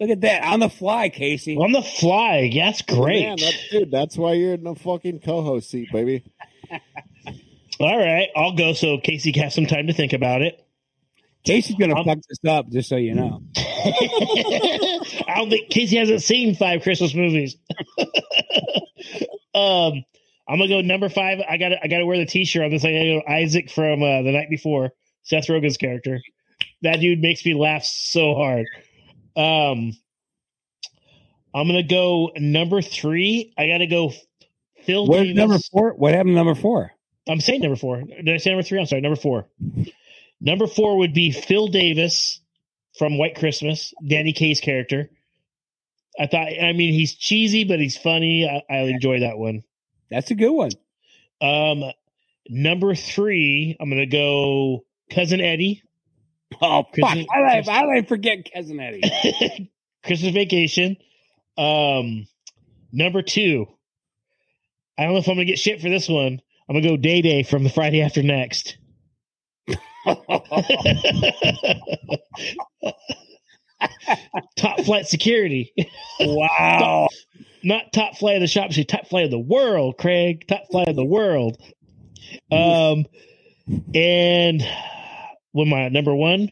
Look at that on the fly, Casey. On the fly. That's great. Man, that, dude, that's why you're in the fucking co-host seat, baby. All right, I'll go so Casey has some time to think about it. Casey's gonna fuck this up, just so you know. I don't think Casey hasn't seen five Christmas movies. um, I'm gonna go number five. I got I got to wear the T-shirt on this. I got go Isaac from uh, the night before. Seth Rogen's character. That dude makes me laugh so hard. Um, I'm gonna go number three. I got to go Phil. What Davis. number four? What happened to number four? I'm saying number four. Did I say number three? I'm sorry, number four. Number four would be Phil Davis from White Christmas, Danny Kaye's character. I thought, I mean, he's cheesy, but he's funny. I, I enjoy that one. That's a good one. Um, number three, I'm gonna go cousin Eddie. Oh fuck! I like I like forget cousin Eddie. Christmas Vacation. Um, number two, I don't know if I'm gonna get shit for this one. I'm gonna go Day Day from the Friday After Next. top flight security. wow. Not top flight of the shop, she top flight of the world, Craig. Top flight of the world. Um, and what am I number one?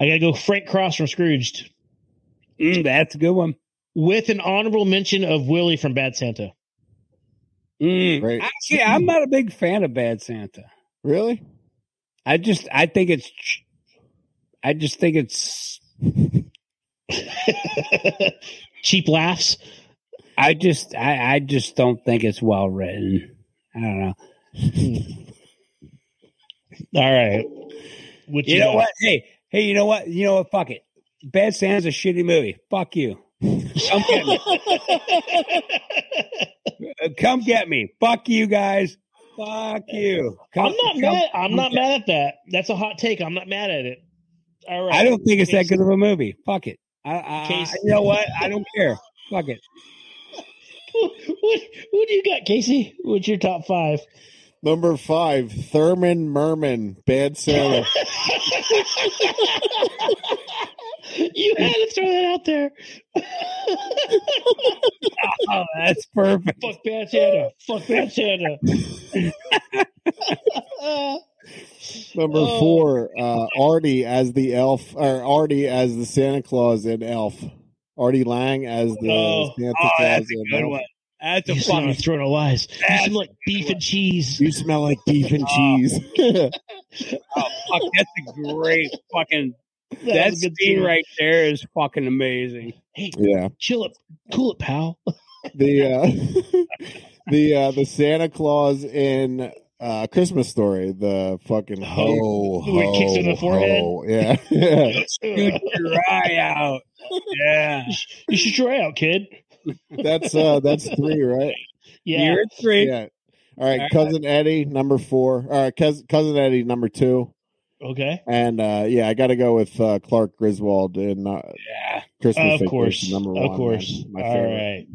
I gotta go Frank Cross from Scrooged Mm, that's a good one. with an honorable mention of Willie from Bad Santa. Mm. Great. Actually, I'm not a big fan of Bad Santa. Really? I just I think it's I just think it's Cheap laughs. I just I, I just don't think it's well written. I don't know. All right. What You you know got? what? Hey, hey, you know what? You know what? Fuck it. Bad Santa's a shitty movie. Fuck you. Come get me. Uh, Come get me. Fuck you guys. Fuck you. Come- I'm not come- mad. I'm not mad at that. That's a hot take. I'm not mad at it. All right. I don't think it's that good of a movie. Fuck it. I, I, I, you know what? I don't care. Fuck it. What, what do you got, Casey? What's your top five? Number five, Thurman Merman, Bad Santa. you had to throw that out there. Oh, that's perfect. Fuck bad Santa. Fuck bad Santa. Number Oh. four, uh, Artie as the elf, or Artie as the Santa Claus in Elf. Artie Lange as the Oh. Santa Oh, Claus that's a good Elf. one. That's a You smell fucking. a throwing of lies. You smell like beef and cheese. You smell like beef and Oh. cheese. Oh, fuck, that's a great fucking. That That was good scene scene. right there is fucking amazing. Hey, yeah. chill it, cool it, pal. The uh, the uh, the Santa Claus in uh, Christmas Story, the fucking ho Where he kicks in the ho, forehead? ho. Yeah, yeah. Shoot your eye out. Yeah. You should try out, kid. That's uh, that's three, right? Yeah. You're three. Yeah. All right, cousin Eddie, number four. All right, cousin, cousin Eddie, number two. Okay. And uh, yeah, I got to go with uh, Clark Griswold in uh, Yeah. Christmas Of course. Vacation, number one. Of course. man. My All favorite. right.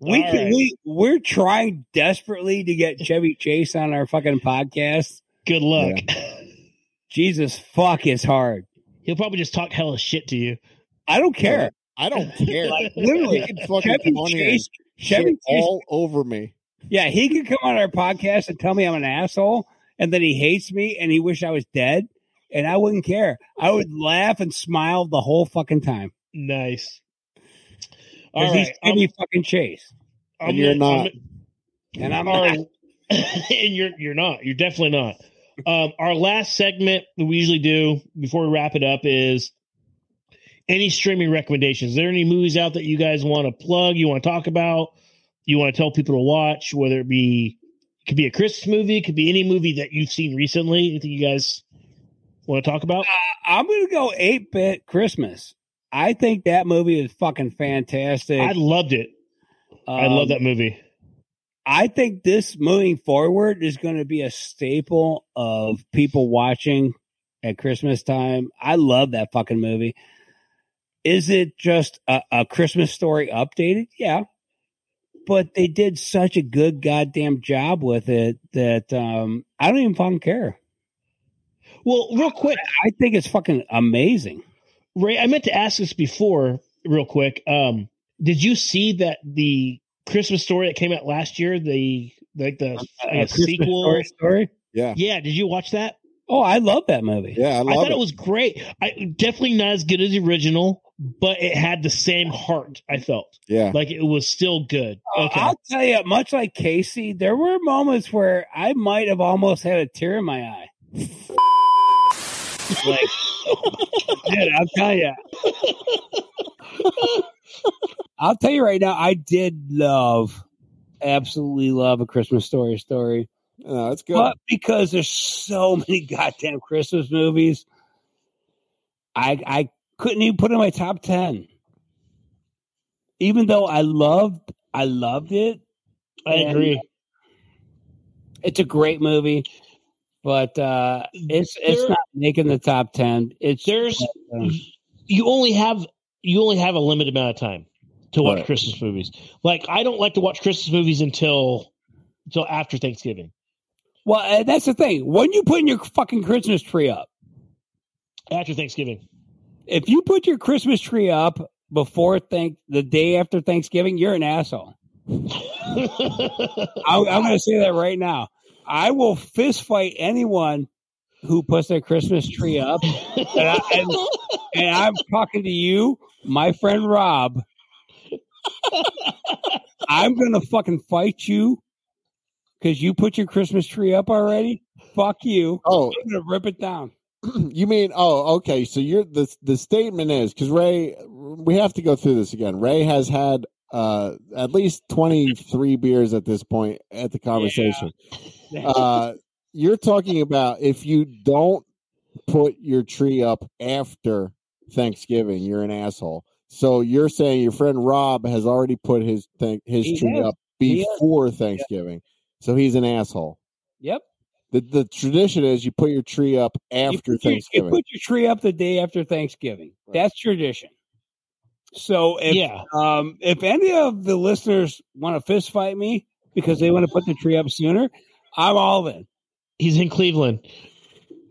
We All can, right. we we're trying desperately to get Chevy Chase on our fucking podcast. Good luck. Jesus fuck, it's hard. He'll probably just talk hella shit to you. I don't care. I don't care. Like, literally, He can fucking Chevy come on here Chase, Chevy shit Chase, all over me. yeah, he could come on our podcast and tell me I'm an asshole, and then he hates me and he wish I was dead, and I wouldn't care. I would laugh and smile the whole fucking time. Nice. 'Cause All he's right. I'm, fucking Chase, I'm And you're not. and I'm All and you're you're not. You're definitely not. Um, our last segment that we usually do before we wrap it up is any streaming recommendations. Is there any movies out that you guys want to plug? You want to talk about? You want to tell people to watch? Whether it be it could be a Christmas movie, it could be any movie that you've seen recently. Anything you guys want to talk about? I'm gonna go eight bit Christmas. I think that movie is fucking fantastic. I loved it. I Um, love that movie. I think this moving forward is going to be a staple of people watching at Christmas time. I love that fucking movie. Is it just a, a Christmas story updated? Yeah. But they did such a good goddamn job with it that um, I don't even fucking care. Well, real quick, I think it's fucking amazing. Ray, I meant to ask this before, real quick. Um, did you see that the Christmas story that came out last year, the like the I A guess, Christmas sequel? story, story. Yeah. Yeah, did you watch that? Oh, I love that movie. Yeah, I I thought it. it was great. I definitely not as good as the original, but it had the same heart. I felt yeah. like it was still good. Uh, Okay, I'll tell you, much like Casey, there were moments where I might have almost had a tear in my eye. like, dude, I'll tell you. I'll tell you right now, I did love, absolutely love a Christmas story story. Oh, no, it's good. But because there's so many goddamn Christmas movies, I I couldn't even put it in my top ten. Even though I loved I loved it. I agree. It's a great movie, but uh it's it's There- not making the top ten. It's There's uh, you only have you only have a limited amount of time to watch Right. Christmas movies. Like I don't like to watch Christmas movies until until after Thanksgiving. well, uh, that's the thing. When you putting your fucking Christmas tree up, After Thanksgiving. if you put your Christmas tree up before thank the day after Thanksgiving, you're an asshole. I'm, I'm going to say that right now. I will fist fight anyone who puts their Christmas tree up, and, I, and, and I'm talking to you, my friend Rob. I'm going to fucking fight you because you put your Christmas tree up already. Fuck you. Oh, I'm going to rip it down. you mean oh okay so you're the the statement is because ray we have to go through this again ray has had uh at least 23 beers at this point at the conversation uh you're talking about if you don't put your tree up after Thanksgiving, you're an asshole. So you're saying your friend Rob has already put his thing, his He tree has. up before Thanksgiving, so he's an asshole. Yep. The the tradition is you put your tree up You after put, your, you Thanksgiving. put your tree up the day after Thanksgiving. That's tradition. So if Yeah. um, if any of the listeners want to fist fight me because they want to put the tree up sooner, I'm all in. He's in Cleveland.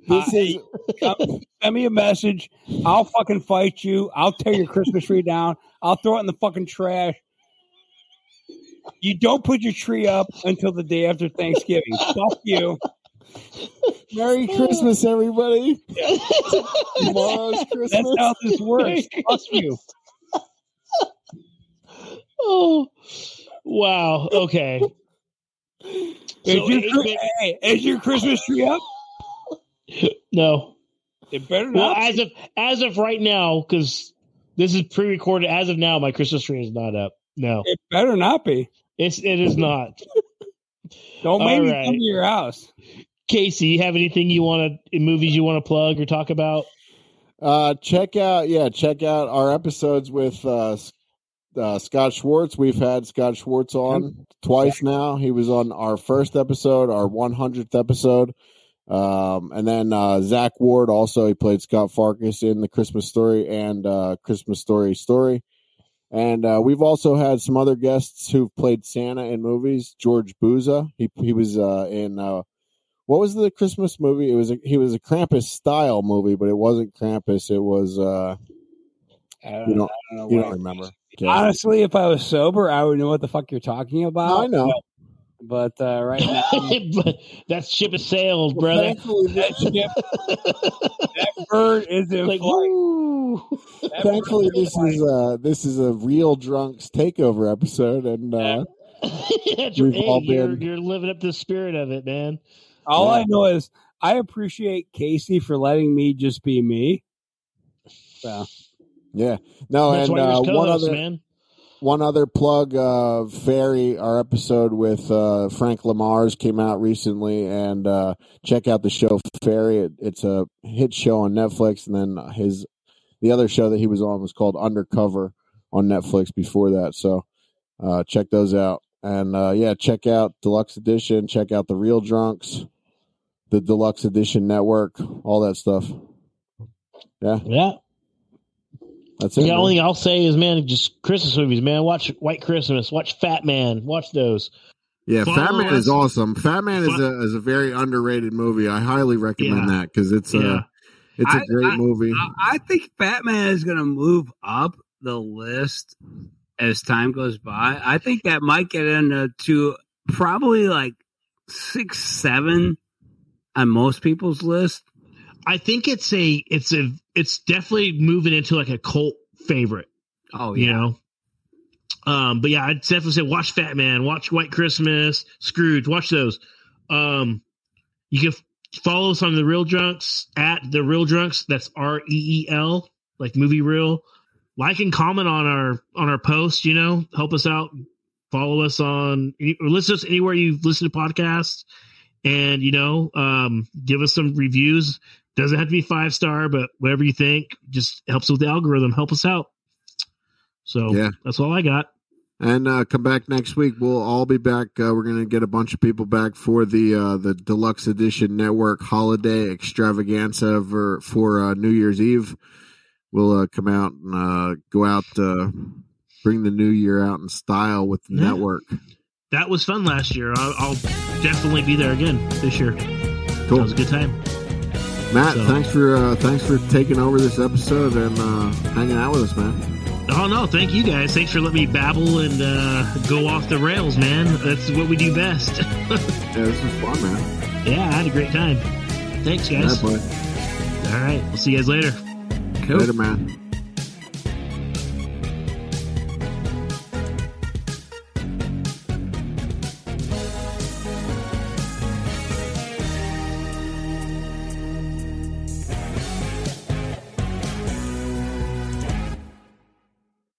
This is send me a message. I'll fucking fight you. I'll tear your Christmas tree down. I'll throw it in the fucking trash. You don't put your tree up until the day after Thanksgiving. Fuck you. Merry Christmas, everybody. Tomorrow's Christmas. That's how this works. Fuck you. Oh, wow. Okay. Is, So your, it- hey, is your Christmas tree up? No. It better Well, not. as of as of right now, because this is pre-recorded. As of now, my Christmas tree is not up. No, it better not be. it's it is not. Don't make All me right. come to your house. Casey, you have anything you want to movies you want to plug or talk about? Uh, check out yeah, check out our episodes with uh, S- uh, Scott Schwartz. We've had Scott Schwartz on twice now. He was on our first episode, our 100th episode. Um, and then uh, Zach Ward also he played Scut Farkus in the Christmas Story and uh, Christmas Story Story. And uh, we've also had some other guests who've played Santa in movies. George Buza, he he was uh, in uh, what was the Christmas movie? It was a, he was a Krampus style movie, but it wasn't Krampus. It was uh, I don't, you don't I don't know you don't remember. Okay. Honestly, if I was sober, I would know what the fuck you're talking about. I know. But, but, uh, right now, but that ship has sailed, brother. Thankfully, that ship, that bird is in Like, flight. Thankfully, bird this is uh this is a Reel Drunks takeover episode, and uh, That's We've hey, all you're, been- you're living up the spirit of it, man. All Yeah. I know is I appreciate Casey for letting me just be me. So yeah, no, That's and uh, one other man. one other plug. Uh, Ferry, our episode with uh, Frank Lammers came out recently, and uh, check out the show Ferry. It, it's a hit show on Netflix, and then his the other show that he was on was called Undercover on Netflix before that. So uh, check those out, and uh, yeah, check out Deluxe Edition. Check out the Reel Drunks, the Deluxe Edition Network, all that stuff. Yeah, Yeah. That's it. The man. only thing I'll say is, man, just Christmas movies, man. Watch White Christmas. Watch Fat Man. Watch those. Yeah, Follow Fat Man us. is awesome. Fat Man is a is a very underrated movie. I highly recommend Yeah. that because it's Yeah. a it's a I- great I- movie. I, I think Fat Man is going to move up the list as time goes by. I think that might get into to probably like six, seven on most people's list. I think it's a it's a it's definitely moving into like a cult favorite. Oh you yeah, know. Um, but yeah, I'd definitely say watch Fat Man, watch White Christmas, Scrooge, watch those. Um, you can f- follow us on the Reel Drunks at the Reel Drunks. That's R E E L, like movie real. Like and comment on our on our post. You know, help us out. Follow us on or listen to us anywhere you listen to podcasts, and you know, um, give us some reviews. Doesn't have to be five star, but whatever you think just helps with the algorithm. Help us out. So Yeah. that's all I got. and uh, come back next week. We'll all be back. Uh, we're gonna get a bunch of people back for the uh, the deluxe edition network holiday extravaganza for for uh, New Year's Eve. We'll uh, come out and uh, go out. Uh, bring the new year out in style with the Yeah. network. That was fun last year. I'll, I'll definitely be there again this year. Cool. That was a good time. Matt, So- thanks for uh, thanks for taking over this episode and uh, hanging out with us, man. Oh no, thank you guys. Thanks for letting me babble and uh, go off the rails, man. That's what we do best. Yeah, this was fun, man. yeah, I had a great time. Thanks, guys. All right, we'll see you guys later. Later, man.